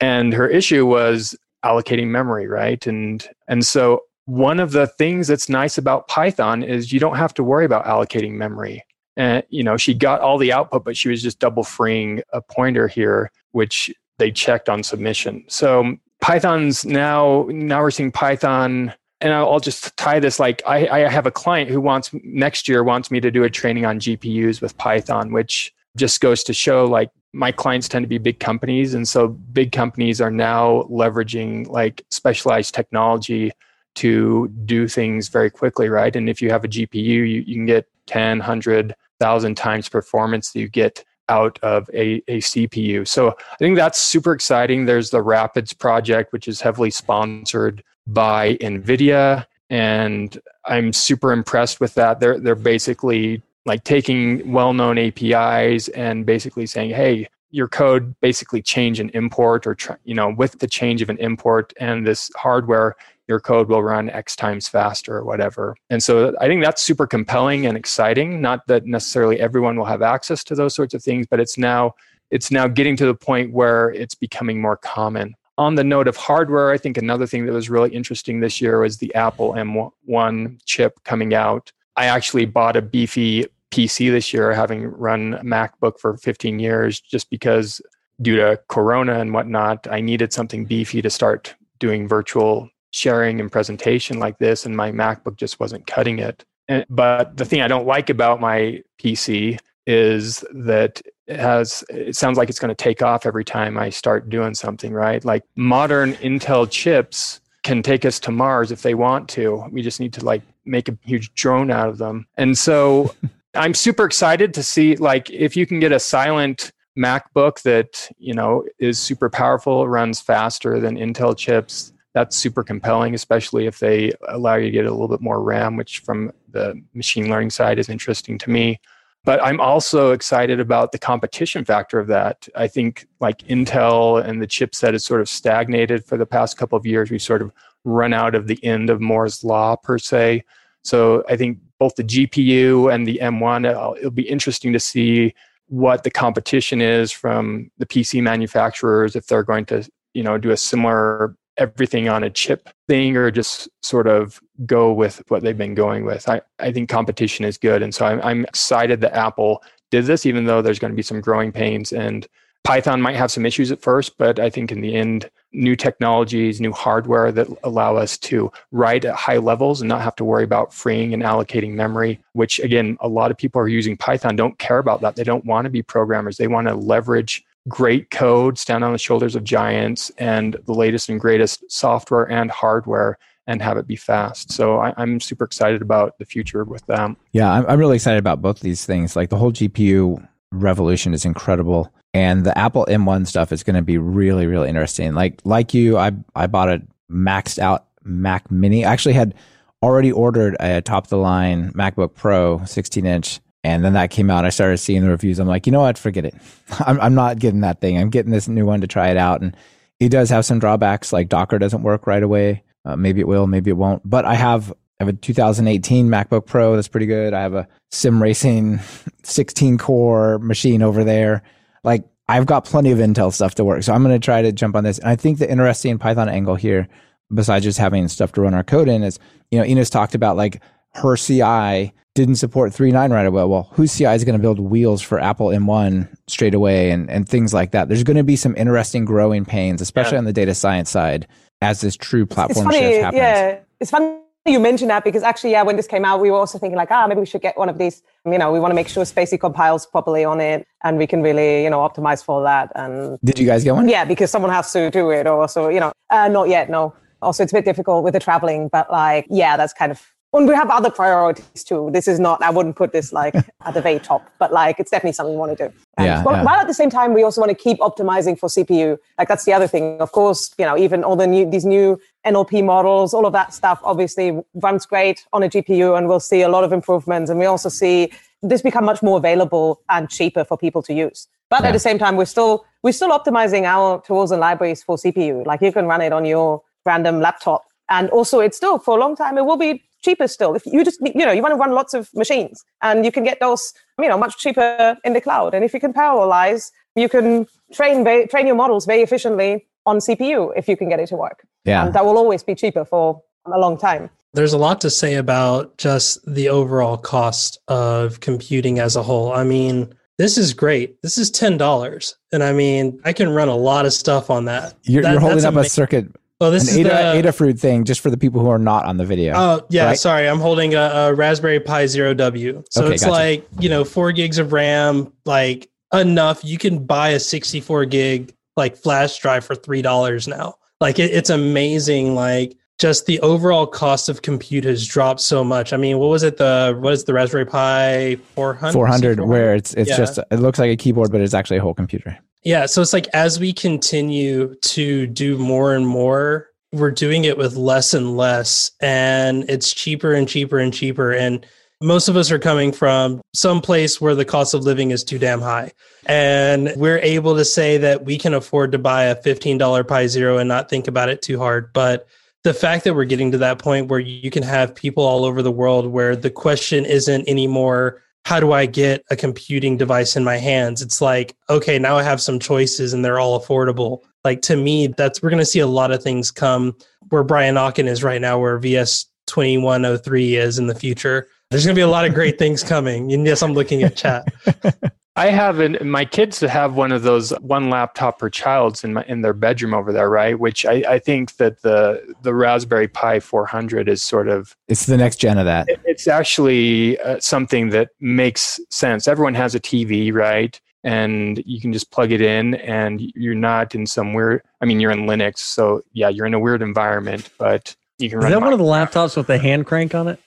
and her issue was allocating memory right? And and so one of the things that's nice about python is you don't have to worry about allocating memory. And you know she got all the output but she was just double freeing a pointer here which they checked on submission. So python's now now we're seeing python and I'll just tie this like I, I have a client who wants next year wants me to do a training on GPUs with Python, which just goes to show like my clients tend to be big companies. And so big companies are now leveraging like specialized technology to do things very quickly right? And if you have a gpu you, you can get 10 100000 times performance that you get out of a, a cpu so i think that's super exciting. There's the RAPIDS project which is heavily sponsored by nvidia and i'm super impressed with that. They're they're basically like taking well-known APIs and basically saying, "Hey, your code basically change an import or you know with the change of an import and this hardware your code will run x times faster or whatever. And so i think that's super compelling and exciting. Not that necessarily everyone will have access to those sorts of things but it's now it's now getting to the point where it's becoming more common on the note of hardware i think another thing that was really interesting this year was the apple m1 chip coming out i actually bought a beefy PC this year, having run a MacBook for 15 years, just because due to Corona and whatnot, I needed something beefy to start doing virtual sharing and presentation like this, and my MacBook just wasn't cutting it. And, but the thing I don't like about my PC is that has it sounds like it's going to take off every time I start doing something, right? Like modern Intel chips can take us to Mars if they want to. We just need to like make a huge drone out of them. And so I'm super excited to see like if you can get a silent MacBook that you know is super powerful, runs faster than Intel chips. That's super compelling, especially if they allow you to get a little bit more RAM, which from the machine learning side is interesting to me. But I'm also excited about the competition factor of that. I think like Intel and the chipset has sort of stagnated for the past couple of years. We've sort of run out of the end of Moore's law per se. So I think both the GPU and the M1, uh, it'll be interesting to see what the competition is from the PC manufacturers if they're going to, you know, do a similar everything on a chip thing or just sort of go with what they've been going with. I, I think competition is good. And so I'm, I'm excited that Apple did this, even though there's going to be some growing pains. And Python might have some issues at first, but I think in the end, new technologies, new hardware that allow us to write at high levels and not have to worry about freeing and allocating memory, which again, a lot of people are using Python don't care about that. They don't want to be programmers. They want to leverage great code, stand on the shoulders of giants, and the latest and greatest software and hardware and have it be fast. So I, am super excited about the future with them. Yeah, I'm, I'm really excited about both these things. Like the whole GPU revolution is incredible and the Apple M1 stuff is going to be really really interesting. Like like you, I I bought a maxed out Mac Mini. I actually had already ordered a top of the line MacBook Pro 16 inch, and then that came out. I started seeing the reviews. I'm like, you know what? Forget it. I'm I'm not getting that thing. I'm getting this new one to try it out, and it does have some drawbacks. Like Docker doesn't work right away. Uh, maybe it will, maybe it won't. But I have I have a 2018 MacBook Pro that's pretty good. I have a sim racing 16 core machine over there like I've got plenty of Intel stuff to work. So I'm going to try to jump on this. And I think the interesting Python angle here, besides just having stuff to run our code in, is, you know, Ina's talked about like her CI didn't support 3.9 right away. Well, whose CI is going to build wheels for Apple M1 straight away and, and things like that? There's going to be some interesting growing pains, especially yeah. on the data science side, as this true platform it's funny, shift happens. Yeah, it's funny you mentioned that because actually, yeah, when this came out, we were also thinking like, ah, maybe we should get one of these. You know, we want to make sure spaCy compiles properly on it, and we can really, you know, optimize for that. And did you guys get one? Yeah, because someone has to do it, or so you know, uh, not yet, no. Also, it's a bit difficult with the traveling, but like, yeah, that's kind of and we have other priorities too. This is not, I wouldn't put this like at the very top, but like it's definitely something we want to do. And yeah, while, yeah. while, at the same time, we also want to keep optimizing for CPU. Like that's the other thing. Of course, you know, even all the new, these new NLP models, all of that stuff obviously runs great on a GPU and we'll see a lot of improvements. And we also see this become much more available and cheaper for people to use. But yeah. at the same time, we're still, we're still optimizing our tools and libraries for CPU. Like you can run it on your random laptop. And also it's still for a long time, it will be cheaper still. If you just, you know, you want to run lots of machines and you can get those, you know, much cheaper in the cloud. And if you can parallelize, you can train, train your models very efficiently on CPU if you can get it to work. Yeah. And that will always be cheaper for a long time. There's a lot to say about just the overall cost of computing as a whole. I mean, this is great. This is ten dollars, and I mean, I can run a lot of stuff on that. You're, that, you're holding up amazing. a circuit Oh, this an is Ada, the Adafruit thing just for the people who are not on the video. Oh, yeah. right? Sorry, I'm holding a, a, Raspberry Pi Zero W. So Okay, it's gotcha. like you know, four gigs of RAM, like enough. You can buy a 64 gig like flash drive for three dollars now. Like it, it's amazing. Like just the overall cost of compute has dropped so much. I mean, what was it? The what is the Raspberry Pi 400? 400, where it's it's Yeah. just it looks like a keyboard, but it's actually a whole computer. Yeah, so it's like as we continue to do more and more, we're doing it with less and less, and it's cheaper and cheaper and cheaper. And most of us are coming from some place where the cost of living is too damn high. And we're able to say that we can afford to buy a $15 Pi Zero and not think about it too hard. But the fact that we're getting to that point where you can have people all over the world where the question isn't anymore how do I get a computing device in my hands? It's like, okay, now I have some choices and they're all affordable. Like to me, that's we're going to see a lot of things come where Brian Okken is right now, where VS 2103 is in the future. There's going to be a lot of great things coming. And yes, I'm looking at chat. I have an, my kids have one of those one laptop per child's in my in their bedroom over there, right? Which I, I think that the the Raspberry Pi 400 is sort of It's the next gen of that. it's actually uh, something that makes sense. Everyone has a TV, right? And you can just plug it in, and you're not in some weird. I mean, you're in Linux, so yeah, you're in a weird environment, but you can Is run. that one of the laptops with the hand crank on it?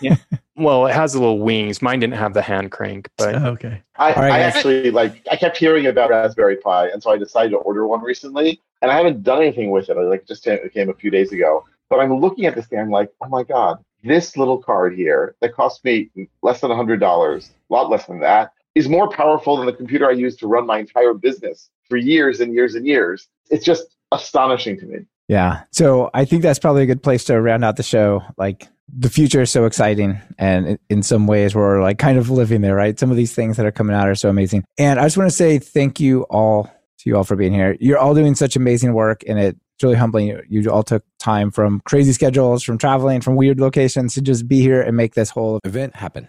Well, it has a little wings. Mine didn't have the hand crank, but Oh, okay. I, All right, I actually like I kept hearing about Raspberry Pi, and so I decided to order one recently. And I haven't done anything with it. I like just came, it came a few days ago. But I'm looking at this thing. I'm like, oh my god, this little card here that cost me less than $100, a lot less than that, is more powerful than the computer I use to run my entire business for years and years and years. It's just astonishing to me. Yeah. So I think that's probably a good place to round out the show. Like the future is so exciting. And in some ways, we're like kind of living there, right? Some of these things that are coming out are so amazing. And I just want to say thank you all to you all for being here. You're all doing such amazing work and it's really humbling. You all took time from crazy schedules, from traveling, from weird locations to just be here and make this whole event happen.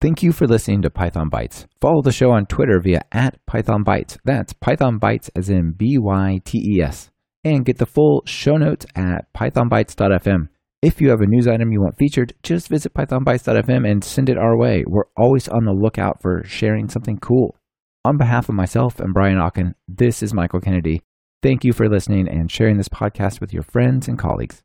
Thank you for listening to Python Bytes. Follow the show on Twitter via at Python Bytes. That's Python Bytes as in B Y T E S. And get the full show notes at pythonbytes.fm. If you have a news item you want featured, just visit pythonbytes.fm and send it our way. We're always on the lookout for sharing something cool. On behalf of myself and Brian Okken, this is Michael Kennedy. Thank you for listening and sharing this podcast with your friends and colleagues.